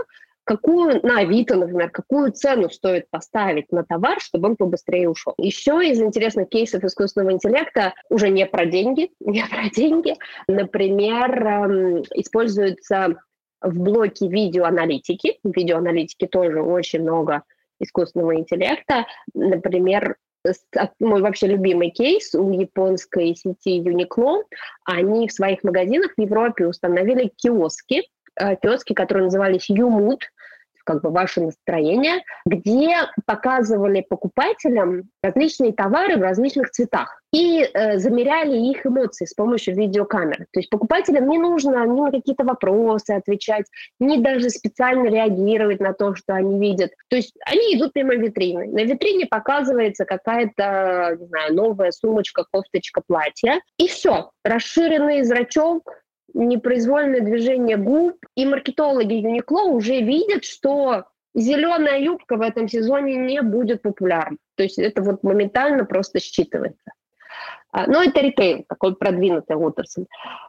какую на Авито, например, какую цену стоит поставить на товар, чтобы он побыстрее ушел. Еще из интересных кейсов искусственного интеллекта уже не про деньги, [LAUGHS] не про деньги. Например, эм, используется в блоке видеоаналитики. В видеоаналитике тоже очень много искусственного интеллекта. Например, мой вообще любимый кейс у японской сети Uniqlo. Они в своих магазинах в Европе установили киоски, э, киоски, которые назывались Юмут, как бы ваше настроение, где показывали покупателям различные товары в различных цветах и э, замеряли их эмоции с помощью видеокамер. То есть покупателям не нужно ни на какие-то вопросы отвечать, ни даже специально реагировать на то, что они видят. То есть они идут мимо витрины. На витрине показывается какая-то, не знаю, новая сумочка, кофточка, платье. И все. Расширенный зрачок, непроизвольное движение губ, и маркетологи Uniqlo уже видят, что зеленая юбка в этом сезоне не будет популярна. То есть это вот моментально просто считывается. А, но это ритейл, такой продвинутая отрасль.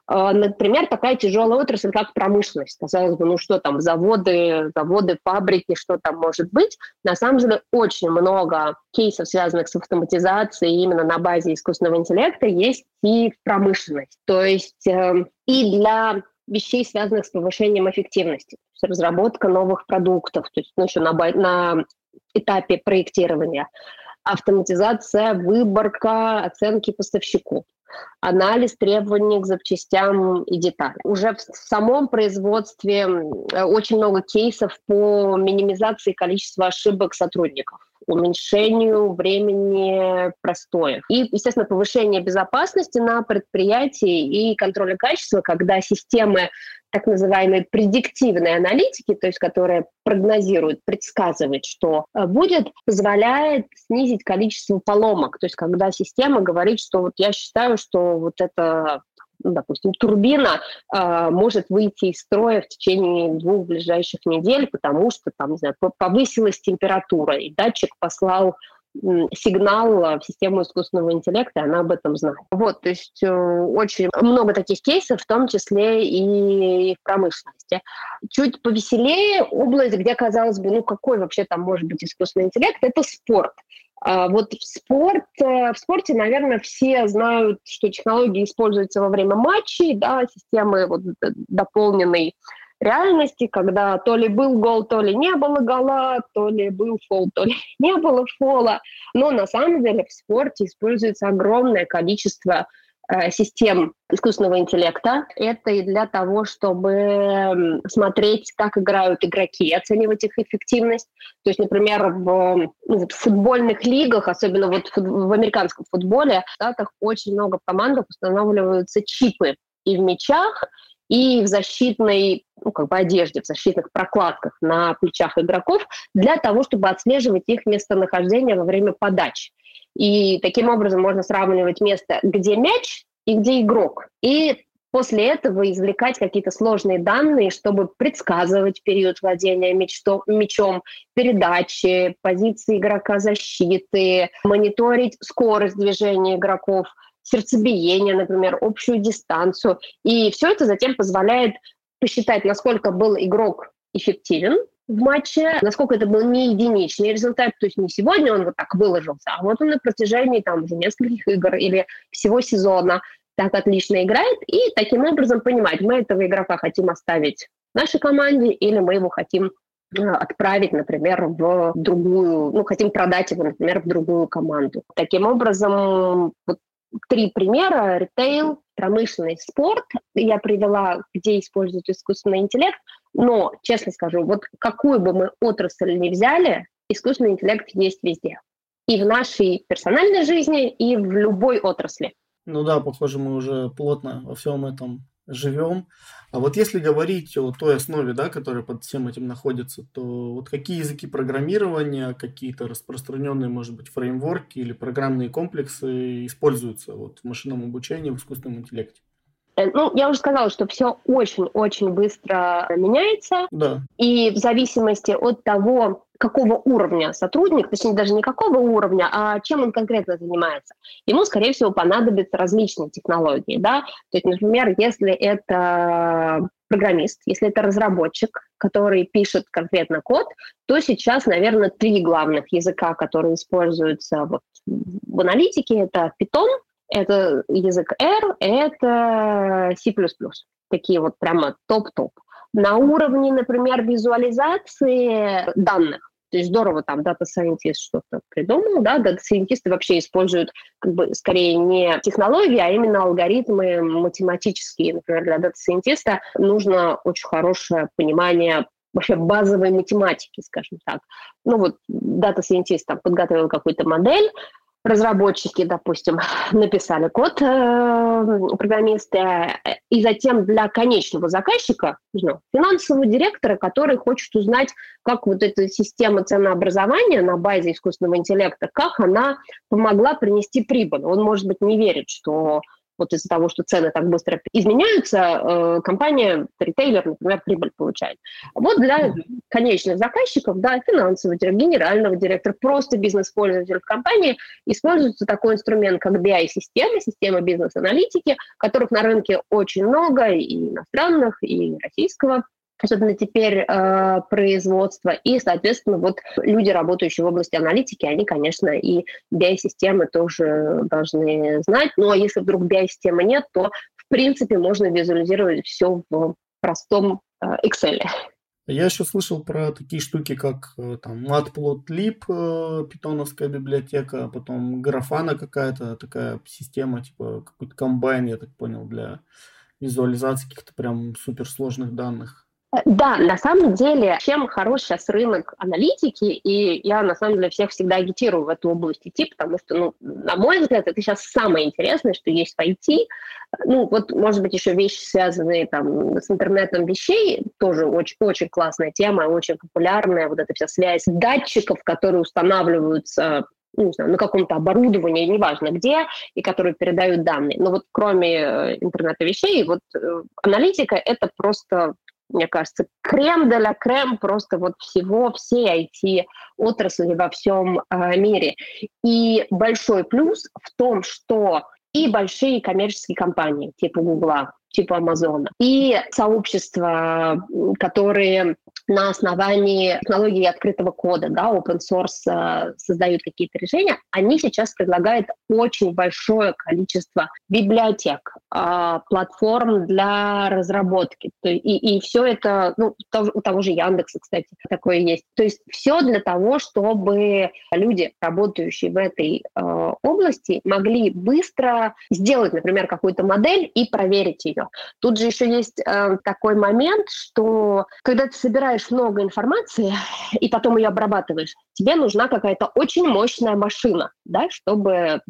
А, например, такая тяжелая отрасль, как промышленность. Казалось бы, ну что там, заводы, заводы, фабрики, что там может быть. На самом деле очень много кейсов, связанных с автоматизацией именно на базе искусственного интеллекта, есть и в промышленность. То есть э, и для вещей, связанных с повышением эффективности. Разработка новых продуктов, то есть ну, еще на, на этапе проектирования, автоматизация, выборка, оценки поставщику анализ требований к запчастям и деталям. Уже в самом производстве очень много кейсов по минимизации количества ошибок сотрудников уменьшению времени простоев. И, естественно, повышение безопасности на предприятии и контроля качества, когда системы так называемой предиктивной аналитики, то есть которая прогнозирует, предсказывает, что э, будет, позволяет снизить количество поломок. То есть когда система говорит, что вот я считаю, что вот это допустим, турбина э, может выйти из строя в течение двух ближайших недель, потому что там, не знаю, повысилась температура, и датчик послал сигнал в систему искусственного интеллекта, она об этом знает. Вот, то есть э, очень много таких кейсов, в том числе и в промышленности. Чуть повеселее область, где, казалось бы, ну какой вообще там может быть искусственный интеллект, это спорт. А вот в, спорт, э, в спорте, наверное, все знают, что технологии используются во время матчей, да, системы вот дополненной реальности, когда то ли был гол, то ли не было гола, то ли был фол, то ли [LAUGHS] не было фола. Но на самом деле в спорте используется огромное количество э, систем искусственного интеллекта. Это и для того, чтобы смотреть, как играют игроки, оценивать их эффективность. То есть, например, в, ну, вот в футбольных лигах, особенно вот в, в американском футболе, в Штатах очень много команд устанавливаются чипы и в мячах, и в защитной ну, как бы одежде, в защитных прокладках на плечах игроков для того, чтобы отслеживать их местонахождение во время подач. И таким образом можно сравнивать место, где мяч и где игрок. И после этого извлекать какие-то сложные данные, чтобы предсказывать период владения мячом, передачи, позиции игрока защиты, мониторить скорость движения игроков – сердцебиение, например, общую дистанцию. И все это затем позволяет посчитать, насколько был игрок эффективен в матче, насколько это был не единичный результат, то есть не сегодня он вот так выложился, а вот он на протяжении там уже нескольких игр или всего сезона так отлично играет, и таким образом понимать, мы этого игрока хотим оставить нашей команде или мы его хотим э, отправить, например, в другую, ну, хотим продать его, например, в другую команду. Таким образом, вот три примера. Ритейл, промышленный спорт. Я привела, где используют искусственный интеллект. Но, честно скажу, вот какую бы мы отрасль ни взяли, искусственный интеллект есть везде. И в нашей персональной жизни, и в любой отрасли. Ну да, похоже, мы уже плотно во всем этом живем. А вот если говорить о той основе, да, которая под всем этим находится, то вот какие языки программирования, какие-то распространенные, может быть, фреймворки или программные комплексы используются вот в машинном обучении, в искусственном интеллекте? Э, ну, я уже сказала, что все очень-очень быстро меняется. Да. И в зависимости от того, какого уровня сотрудник, точнее даже не какого уровня, а чем он конкретно занимается. Ему, скорее всего, понадобятся различные технологии. Да? То есть, например, если это программист, если это разработчик, который пишет конкретно код, то сейчас, наверное, три главных языка, которые используются вот в аналитике, это Python, это язык R, это C++. Такие вот прямо топ-топ. На уровне, например, визуализации данных, то есть здорово там data scientist что-то придумал, да, data scientist ы вообще используют как бы скорее не технологии, а именно алгоритмы математические. Например, для data scientist а нужно очень хорошее понимание вообще базовой математики, скажем так. Ну вот data scientist там подготовил какую-то модель, разработчики, допустим, [LAUGHS] написали код, э, программисты, э, и затем для конечного заказчика, ну, финансового директора, который хочет узнать, как вот эта система ценообразования на базе искусственного интеллекта, как она помогла принести прибыль. Он, может быть, не верит, что вот из-за того, что цены так быстро изменяются, э, компания, ритейлер, например, прибыль получает. Вот для конечных заказчиков, да, финансового директора, генерального директора, просто бизнес-пользователь в компании используется такой инструмент, как BI-система, система бизнес-аналитики, которых на рынке очень много, и иностранных, и российского особенно теперь э, производство. И, соответственно, вот люди, работающие в области аналитики, они, конечно, и BI-системы тоже должны знать. Ну, а если вдруг BI-системы нет, то в принципе, можно визуализировать все в простом э, Excel. Я еще слышал про такие штуки, как э, там Matplotlib, э, питоновская библиотека, а потом графана какая-то такая система, типа какой-то комбайн, я так понял, для визуализации каких-то прям суперсложных данных. Да, на самом деле, чем хорош сейчас рынок аналитики, и я на самом деле всех всегда агитирую в эту область идти, потому что, ну, на мой взгляд, это сейчас самое интересное, что есть в IT. Ну, вот, может быть, еще вещи, связанные там с интернетом вещей, тоже очень, очень классная тема, очень популярная, вот эта вся связь датчиков, которые устанавливаются ну, не знаю, на каком-то оборудовании, неважно где, и которые передают данные. Но вот кроме э, интернета вещей, вот э, аналитика — это просто мне кажется, крем де ла крем просто вот всего, всей IT-отрасли во всем э, мире. И большой плюс в том, что и большие коммерческие компании типа Гугла, типа Амазона, и сообщества, которые на основании технологии открытого кода, да, open source э, создают какие-то решения, они сейчас предлагают очень большое количество библиотек, э, платформ для разработки. И, и все это, ну, у того же Яндекса, кстати, такое есть. То есть все для того, чтобы люди, работающие в этой э, области, могли быстро сделать, например, какую-то модель и проверить ее. Тут же еще есть э, такой момент, что когда ты собираешь много информации и потом ее обрабатываешь, тебе нужна какая-то очень мощная машина, да, чтобы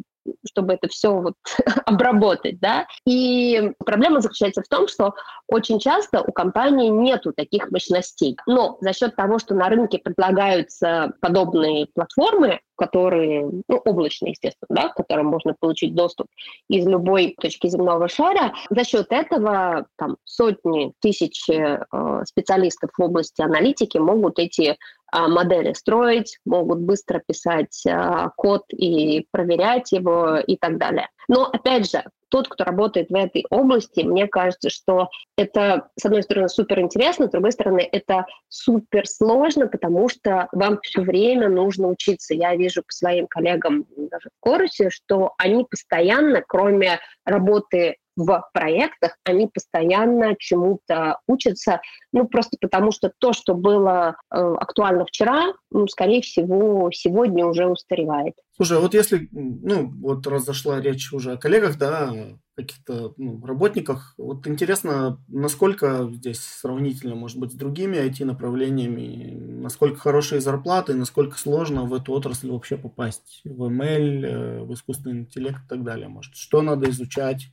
чтобы это все вот [LAUGHS] обработать, да. И проблема заключается в том, что очень часто у компании нету таких мощностей. Но за счет того, что на рынке предлагаются подобные платформы, которые, ну, облачные, естественно, да, к которым можно получить доступ из любой точки земного шара, за счет этого там сотни, тысячи э, специалистов в области аналитики могут эти модели строить, могут быстро писать а, код и проверять его и так далее. Но, опять же, тот, кто работает в этой области, мне кажется, что это, с одной стороны, супер интересно, с другой стороны, это супер сложно, потому что вам все время нужно учиться. Я вижу по своим коллегам даже в курсе, что они постоянно, кроме работы в проектах, они постоянно чему-то учатся, ну, просто потому что то, что было э, актуально вчера, ну, скорее всего, сегодня уже устаревает. Слушай, а вот если, ну, вот раз зашла речь уже о коллегах, да, каких-то ну, работниках, вот интересно, насколько здесь сравнительно, может быть, с другими IT-направлениями, насколько хорошие зарплаты, насколько сложно в эту отрасль вообще попасть, в ML, э, в искусственный интеллект и так далее, может, что надо изучать,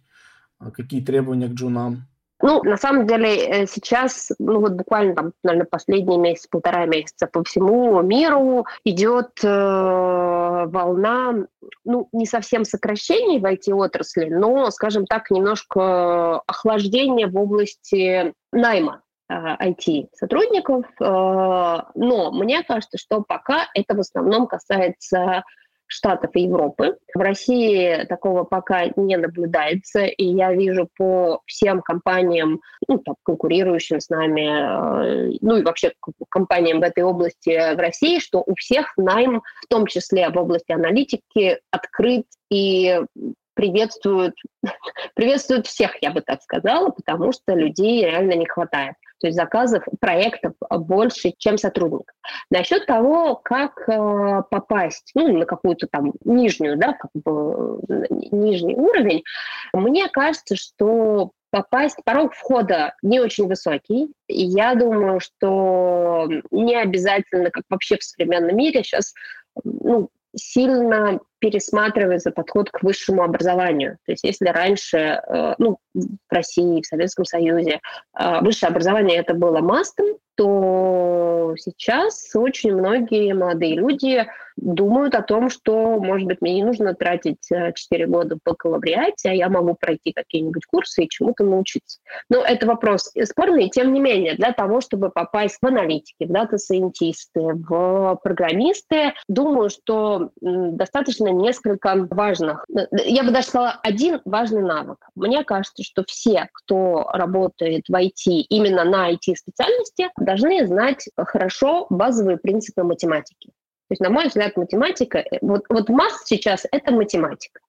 какие требования к джунам? Ну, на самом деле э, сейчас, ну вот буквально там, наверное, последние месяц, полтора месяца по всему миру идет э, волна, ну, не совсем сокращений в IT-отрасли, но, скажем так, немножко охлаждения в области найма IT-сотрудников. Э, э, но мне кажется, что пока это в основном касается Штатов и Европы. В России такого пока не наблюдается, и я вижу по всем компаниям, ну, там, конкурирующим с нами, э, ну и вообще компаниям в этой области в России, что у всех найм, в том числе в области аналитики, открыт и приветствуют, [LAUGHS] приветствуют всех, я бы так сказала, потому что людей реально не хватает. То есть заказов, проектов больше, чем сотрудников. Насчет того, как э, попасть ну, на какую-то там нижнюю, да, как бы нижний уровень, мне кажется, что попасть, порог входа не очень высокий. И я думаю, что не обязательно, как вообще в современном мире, сейчас ну, сильно пересматривается подход к высшему образованию. То есть если раньше, э, ну, в России, в Советском Союзе э, высшее образование это было мастом, то сейчас очень многие молодые люди думают о том, что, может быть, мне не нужно тратить 4 э, года по бакалавриате, а я могу пройти какие-нибудь курсы и чему-то научиться. Но это вопрос спорный, тем не менее, для того, чтобы попасть в аналитики, в дата-сайентисты, в программисты, думаю, что достаточно несколько важных, я бы даже сказала, один важный навык. Мне кажется, что все, кто работает в IT именно на IT-специальности, должны знать хорошо базовые принципы математики. есть, на мой взгляд, математика, э, вот, вот маст сейчас – это математика.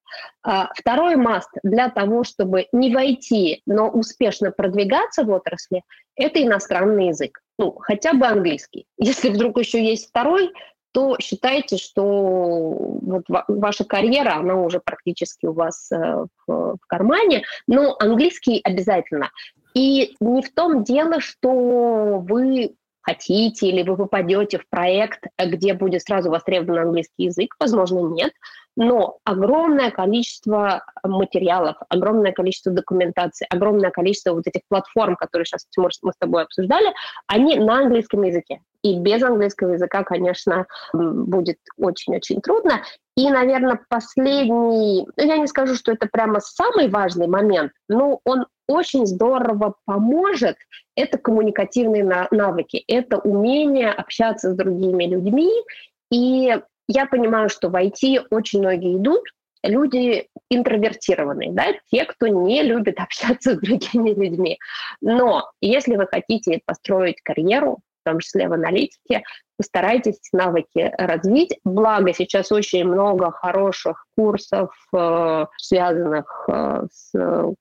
А второй маст для того, чтобы не войти, но успешно продвигаться в отрасли, это иностранный язык. Ну, хотя бы английский. Если вдруг еще есть второй, то считайте, что вот ваша карьера, она уже практически у вас э, в, в кармане, но английский обязательно. И не в том дело, что вы хотите, или вы попадете в проект, где будет сразу востребован английский язык, возможно, нет, но огромное количество материалов, огромное количество документации, огромное количество вот этих платформ, которые сейчас, Тимур, мы с тобой обсуждали, они на английском языке. И без английского языка, конечно, будет очень-очень трудно. И, наверное, последний, ну, я не скажу, что это прямо самый важный момент, но он очень здорово поможет, это коммуникативные навыки, это умение общаться с другими людьми. И я понимаю, что в IT очень многие идут, люди интровертированные, да, те, кто не любит [LAUGHS] общаться с другими людьми. Но если вы хотите построить карьеру, в том числе в аналитике, постарайтесь навыки развить. Благо, сейчас очень много хороших курсов, э, связанных э, с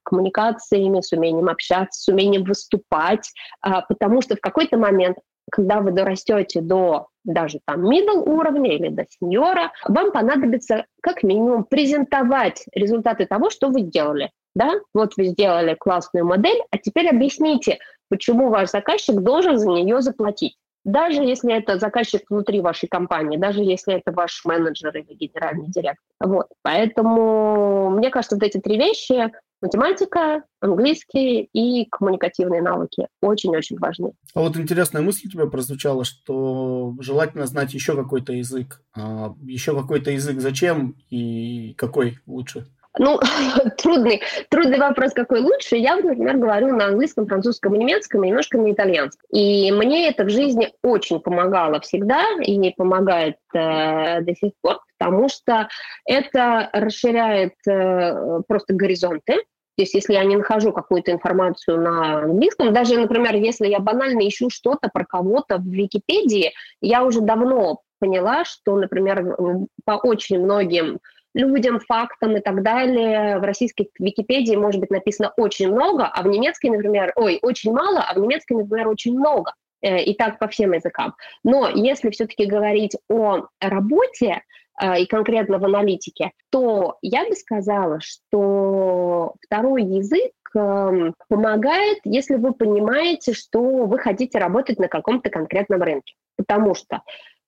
коммуникациями, с умением общаться, с умением выступать, э, потому что в какой-то момент когда вы дорастете до даже там middle уровня или до сеньора, вам понадобится как минимум презентовать результаты того, что вы делали. Да? Вот вы сделали классную модель, а теперь объясните, почему ваш заказчик должен за нее заплатить. Даже если это заказчик внутри вашей компании, даже если это ваш менеджер или генеральный директор. Вот. Поэтому мне кажется, вот эти три вещи математика, английский и коммуникативные навыки очень-очень важны. А вот интересная мысль у тебя прозвучала, что желательно знать еще какой-то язык. А еще какой-то язык зачем и какой лучше? Ну, [LAUGHS] трудный, трудный вопрос, какой лучше. Я, например, говорю на английском, французском и немецком, и немножко на итальянском. И мне это в жизни очень помогало всегда, и не помогает э, до сих пор, потому что это расширяет э, просто горизонты. То есть если я не нахожу какую-то информацию на английском, даже, например, если я банально ищу что-то про кого-то в Википедии, я уже давно поняла, что, например, по очень многим людям, фактам и так далее. В российской Википедии может быть написано очень много, а в немецкой, например, ой, очень мало, а в немецкой, например, очень много. Э, и так по всем языкам. Но если все-таки говорить о работе, э, и конкретно в аналитике, то я бы сказала, что второй язык эм, помогает, если вы понимаете, что вы хотите работать на каком-то конкретном рынке. Потому что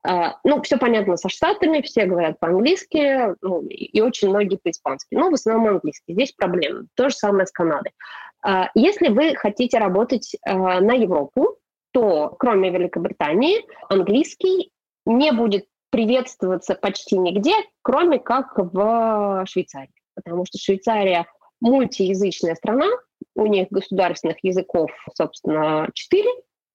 ну, все понятно со Штатами, все говорят по-английски, ну, и очень многие по-испански. Но в основном английский. Здесь проблема. То же самое с Канадой. А, если вы хотите работать а, на Европу, то кроме Великобритании английский не будет приветствоваться почти нигде, кроме как в Швейцарии. Потому что Швейцария мультиязычная страна, у них государственных языков, собственно, четыре,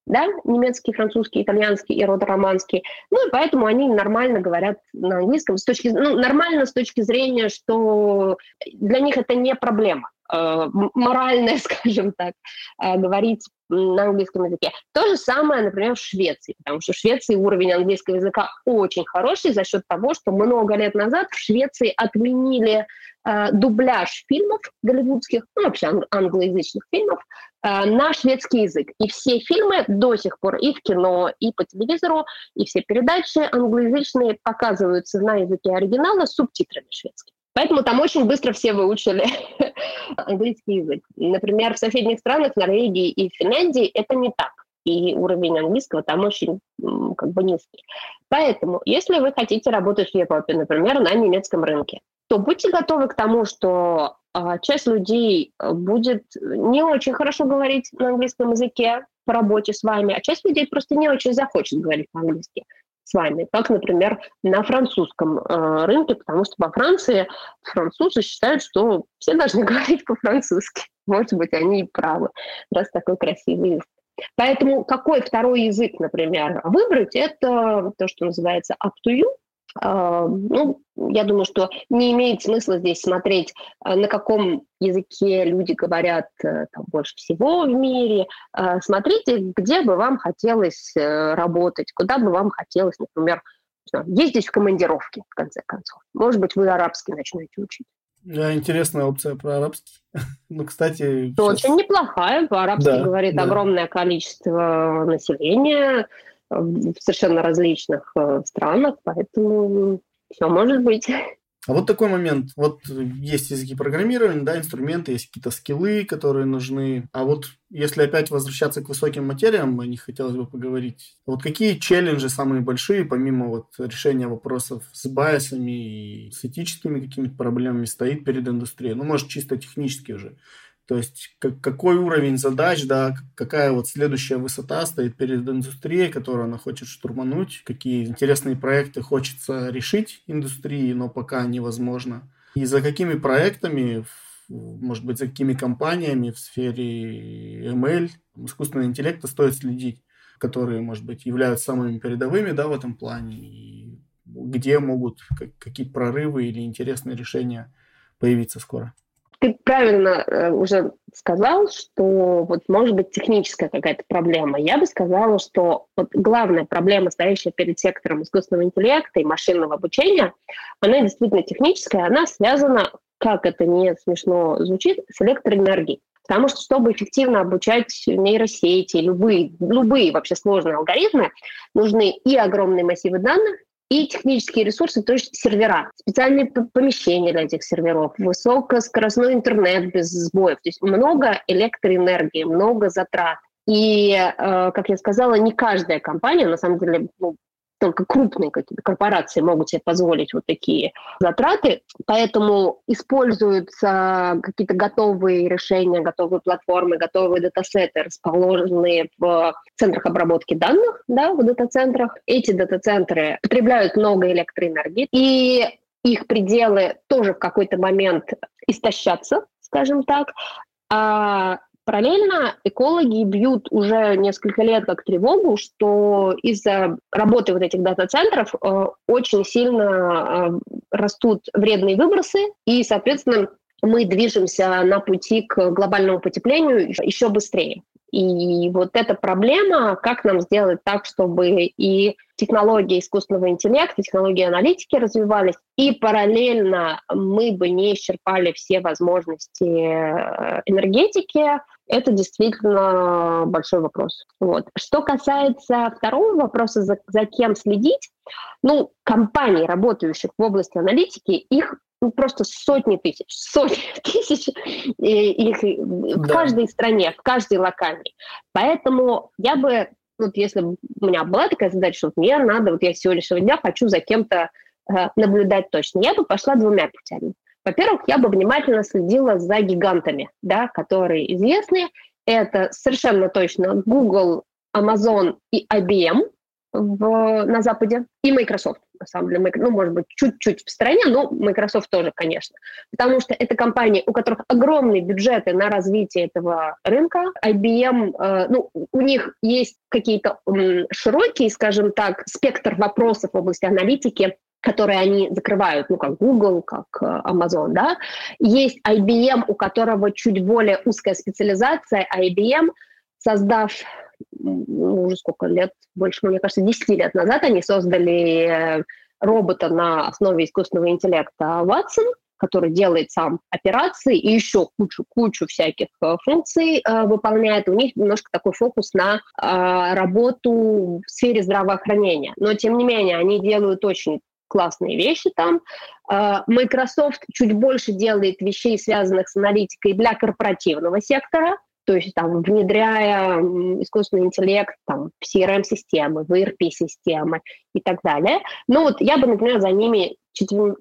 да, немецкий, французский, итальянский и родороманский. Ну и поэтому они нормально говорят на английском, с точки, ну, нормально с точки зрения, что для них это не проблема э, моральная, [LAUGHS] скажем так, э, говорить на английском языке. То же самое, например, в Швеции, потому что в Швеции уровень английского языка очень хороший за счет того, что много лет назад в Швеции отменили э, дубляж фильмов голливудских, ну вообще ан- англоязычных фильмов, на шведский язык. И все фильмы до сих пор и в кино, и по телевизору, и все передачи англоязычные показываются на языке оригинала с субтитрами шведскими. Поэтому там очень быстро все выучили [LAUGHS] английский язык. Например, в соседних странах, Норвегии и Финляндии, это не так. И уровень английского там очень как бы низкий. Поэтому, если вы хотите работать в Европе, например, на немецком рынке, то будьте готовы к тому, что а, часть людей э, будет не очень хорошо говорить на английском языке по работе с вами, а часть людей просто не очень захочет говорить по-английски с вами, как, например, на французском э, рынке, потому что во Франции французы считают, что все должны [LAUGHS] говорить по-французски. Может быть, они и правы, раз такой красивый язык. Поэтому какой второй язык, например, выбрать, это то, что называется up to you, ну, я думаю, что не имеет смысла здесь смотреть, а, на каком языке люди говорят э, там, больше всего в мире. А, смотрите, где бы вам хотелось э, работать, куда бы вам хотелось, например, ездить в командировки, в конце концов. Может быть, вы арабский начнете учить. Да, интересная опция про арабский. [LAUGHS] ну, кстати... Сейчас... Очень неплохая. По-арабски да, говорит да. огромное количество населения в совершенно различных э, странах, поэтому все может быть. А вот такой момент. Вот есть языки программирования, да, инструменты, есть какие-то скиллы, которые нужны. А вот если опять возвращаться к высоким материям, о них хотелось бы поговорить. Вот какие челленджи самые большие, помимо вот решения вопросов с байсами и с этическими какими-то проблемами стоит перед индустрией? Ну, может, чисто технически уже. То есть как, какой уровень задач, да, какая вот следующая высота стоит перед индустрией, которую она хочет штурмануть, какие интересные проекты хочется решить индустрии, но пока невозможно. И за какими проектами, может быть, за какими компаниями в сфере ML, искусственного интеллекта стоит следить, которые, может быть, являются самыми передовыми да, в этом плане, и где могут какие-то прорывы или интересные решения появиться скоро ты правильно э, уже сказал, что вот может быть техническая какая-то проблема. Я бы сказала, что вот главная проблема, стоящая перед сектором искусственного интеллекта и машинного обучения, она действительно техническая, она связана, как это не смешно звучит, с электроэнергией. Потому что, чтобы эффективно обучать нейросети, любые, любые вообще сложные алгоритмы, нужны и огромные массивы данных, и технические ресурсы, то есть сервера, специальные помещения для этих серверов, высокоскоростной интернет без сбоев, то есть много электроэнергии, много затрат. И, э, как я сказала, не каждая компания, на самом деле, ну, только крупные какие-то корпорации могут себе позволить вот такие затраты, поэтому используются какие-то готовые решения, готовые платформы, готовые датасеты, расположенные в центрах обработки данных, да, в дата-центрах. Эти дата-центры потребляют много электроэнергии, и их пределы тоже в какой-то момент истощатся, скажем так, а Параллельно экологи бьют уже несколько лет как тревогу, что из-за работы вот этих дата-центров э, очень сильно э, растут вредные выбросы, и, соответственно, мы движемся на пути к глобальному потеплению еще быстрее. И вот эта проблема, как нам сделать так, чтобы и технологии искусственного интеллекта, технологии аналитики развивались, и параллельно мы бы не исчерпали все возможности э, энергетики, это действительно большой вопрос. Вот. Что касается второго вопроса, за, за кем следить, ну, компаний, работающих в области аналитики, их ну, просто сотни тысяч, сотни [LAUGHS] тысяч их да. в каждой стране, в каждой локальной. Поэтому я бы, вот если у меня была такая задача, что вот мне надо, вот я сегодняшнего дня хочу за кем-то э, наблюдать точно, я бы пошла двумя путями. Во-первых, я бы внимательно следила за гигантами, да, которые известны. Это совершенно точно Google, Amazon и IBM в, на Западе, и Microsoft, на самом деле. Ну, может быть, чуть-чуть в стороне, но Microsoft тоже, конечно. Потому что это компании, у которых огромные бюджеты на развитие этого рынка. IBM, э, ну, у них есть какие-то широкие, скажем так, спектр вопросов в области аналитики, которые они закрывают, ну, как Google, как э, Amazon, да. Есть IBM, у которого чуть более узкая специализация, IBM, создав ну, уже сколько лет, больше, мне кажется, 10 лет назад они создали э, робота на основе искусственного интеллекта Watson, который делает сам операции и еще кучу-кучу всяких э, функций э, выполняет. У них немножко такой фокус на э, работу в сфере здравоохранения. Но, тем не менее, они делают очень классные вещи там. А, Microsoft чуть больше делает вещей, связанных с аналитикой для корпоративного сектора, то есть там внедряя искусственный интеллект там, в CRM-системы, в ERP-системы и так далее. Ну вот я бы, например, за ними четвер...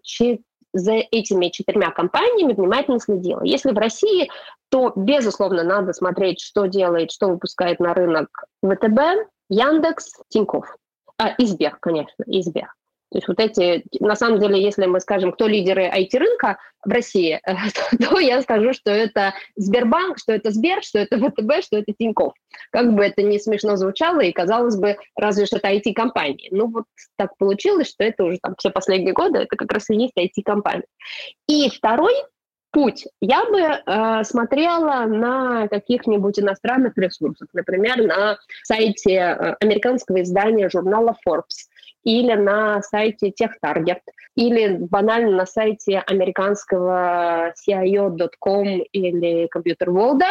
за этими четырьмя компаниями внимательно следила. Если в России, то, безусловно, надо смотреть, что делает, что выпускает на рынок ВТБ, Яндекс, Тинькофф. А, и Сбер, конечно, и Сбер. То есть вот эти, на самом деле, если мы скажем, кто лидеры IT-рынка в России, [LAUGHS] то, то я скажу, что это Сбербанк, что это Сбер, что это ВТБ, что это Тинькофф. Как бы это не смешно звучало, и казалось бы, разве что это IT-компании. Ну вот так получилось, что это уже там все последние годы, это как раз и есть IT-компания. И второй путь. Я бы э, смотрела на каких-нибудь иностранных ресурсах, например, на сайте э, американского издания журнала Forbes или на сайте TechTarget, или банально на сайте американского CIO.com или Computer World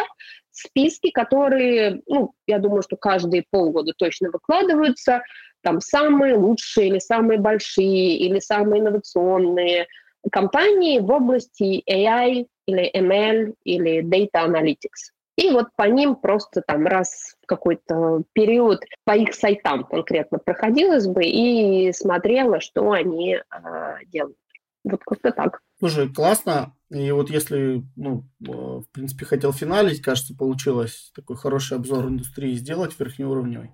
списки, которые, ну, я думаю, что каждые полгода точно выкладываются, там самые лучшие или самые большие или самые инновационные компании в области AI или ML или Data Analytics. И вот по ним просто там раз в какой-то период по их сайтам конкретно проходилась бы и смотрела, что они э, делают. Вот как-то так. Слушай, классно. И вот если, ну, э, в принципе, хотел финалить, кажется, получилось такой хороший обзор индустрии сделать верхнеуровневый.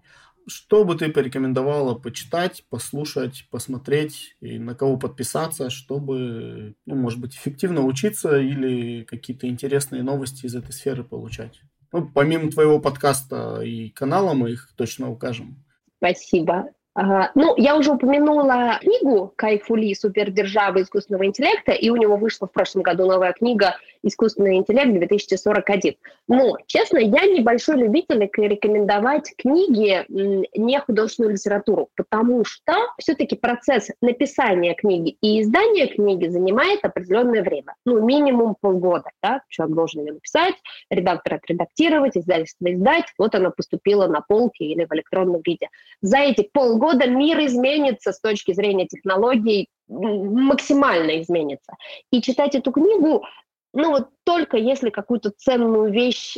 Что бы ты порекомендовала почитать, послушать, посмотреть и на кого подписаться, чтобы, ну, может быть, эффективно учиться или какие-то интересные новости из этой сферы получать? Ну, помимо твоего подкаста и канала мы их точно укажем. Спасибо. Ну, я уже упомянула книгу Кайфули «Супердержава искусственного интеллекта», и у него вышла в прошлом году новая книга «Искусственный интеллект 2041». Но, честно, я небольшой любитель рекомендовать книги не художественную литературу, потому что все-таки процесс написания книги и издания книги занимает определенное время, ну, минимум полгода, да, человек должен ее написать, редактор отредактировать, издательство издать, вот она поступила на полке или в электронном виде. За эти полгода года мир изменится с точки зрения технологий, максимально изменится. И читать эту книгу ну вот только если какую-то ценную вещь,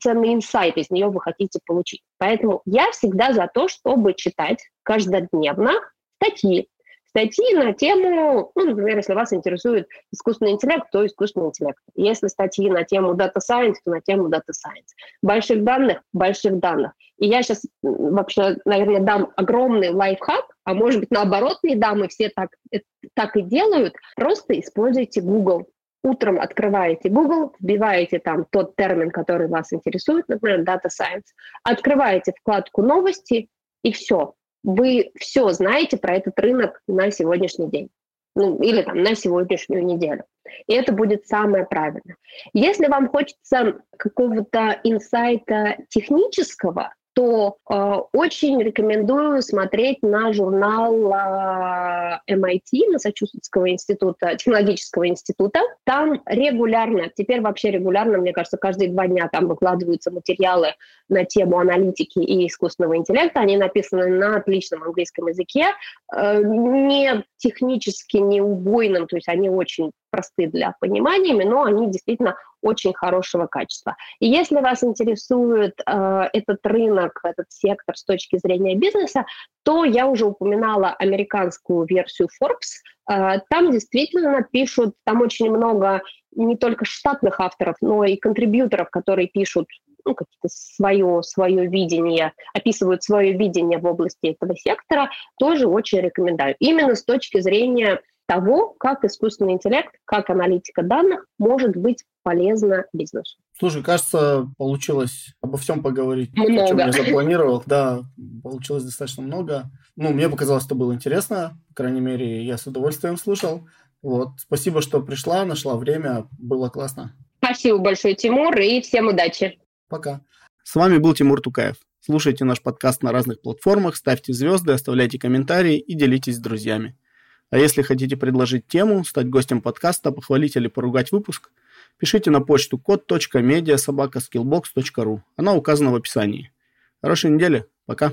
ценный инсайт из нее вы хотите получить. Поэтому я всегда за то, чтобы читать каждодневно статьи, статьи на тему, ну, например, если вас интересует искусственный интеллект, то искусственный интеллект. Если статьи на тему Data Science, то на тему Data Science. Больших данных, больших данных. И я сейчас вообще, наверное, дам огромный лайфхак, а может быть, наоборот, не дам, и все так, э, так и делают. Просто используйте Google. Утром открываете Google, вбиваете там тот термин, который вас интересует, например, Data Science, открываете вкладку «Новости», и все вы все знаете про этот рынок на сегодняшний день. Ну, или там на сегодняшнюю неделю. И это будет самое правильное. Если вам хочется какого-то инсайта технического, то э, очень рекомендую смотреть на журнал э, MIT, Массачусетского института, технологического института. Там регулярно, теперь вообще регулярно, мне кажется, каждые два дня там выкладываются материалы на тему аналитики и искусственного интеллекта. Они написаны на отличном английском языке, э, не технически, не убойным, то есть они очень просты для понимания, но они действительно очень хорошего качества. И если вас интересует э, этот рынок, этот сектор с точки зрения бизнеса, то я уже упоминала американскую версию Forbes. Э, там действительно пишут, там очень много не только штатных авторов, но и контрибьюторов, которые пишут ну, какие-то свое, свое видение, описывают свое видение в области этого сектора, тоже очень рекомендую. Именно с точки зрения того, как искусственный интеллект, как аналитика данных может быть полезна бизнесу. Слушай, кажется, получилось обо всем поговорить, много. о чем я запланировал. Да, получилось достаточно много. Ну, мне показалось, что было интересно. По крайней мере, я с удовольствием слушал. Вот, спасибо, что пришла, нашла время, было классно. Спасибо большое, Тимур, и всем удачи. Пока. С вами был Тимур Тукаев. Слушайте наш подкаст на разных платформах, ставьте звезды, оставляйте комментарии и делитесь с друзьями. А если хотите предложить тему, стать гостем подкаста, похвалить или поругать выпуск, пишите на почту код.медиа Она указана в описании. Хорошей недели. Пока.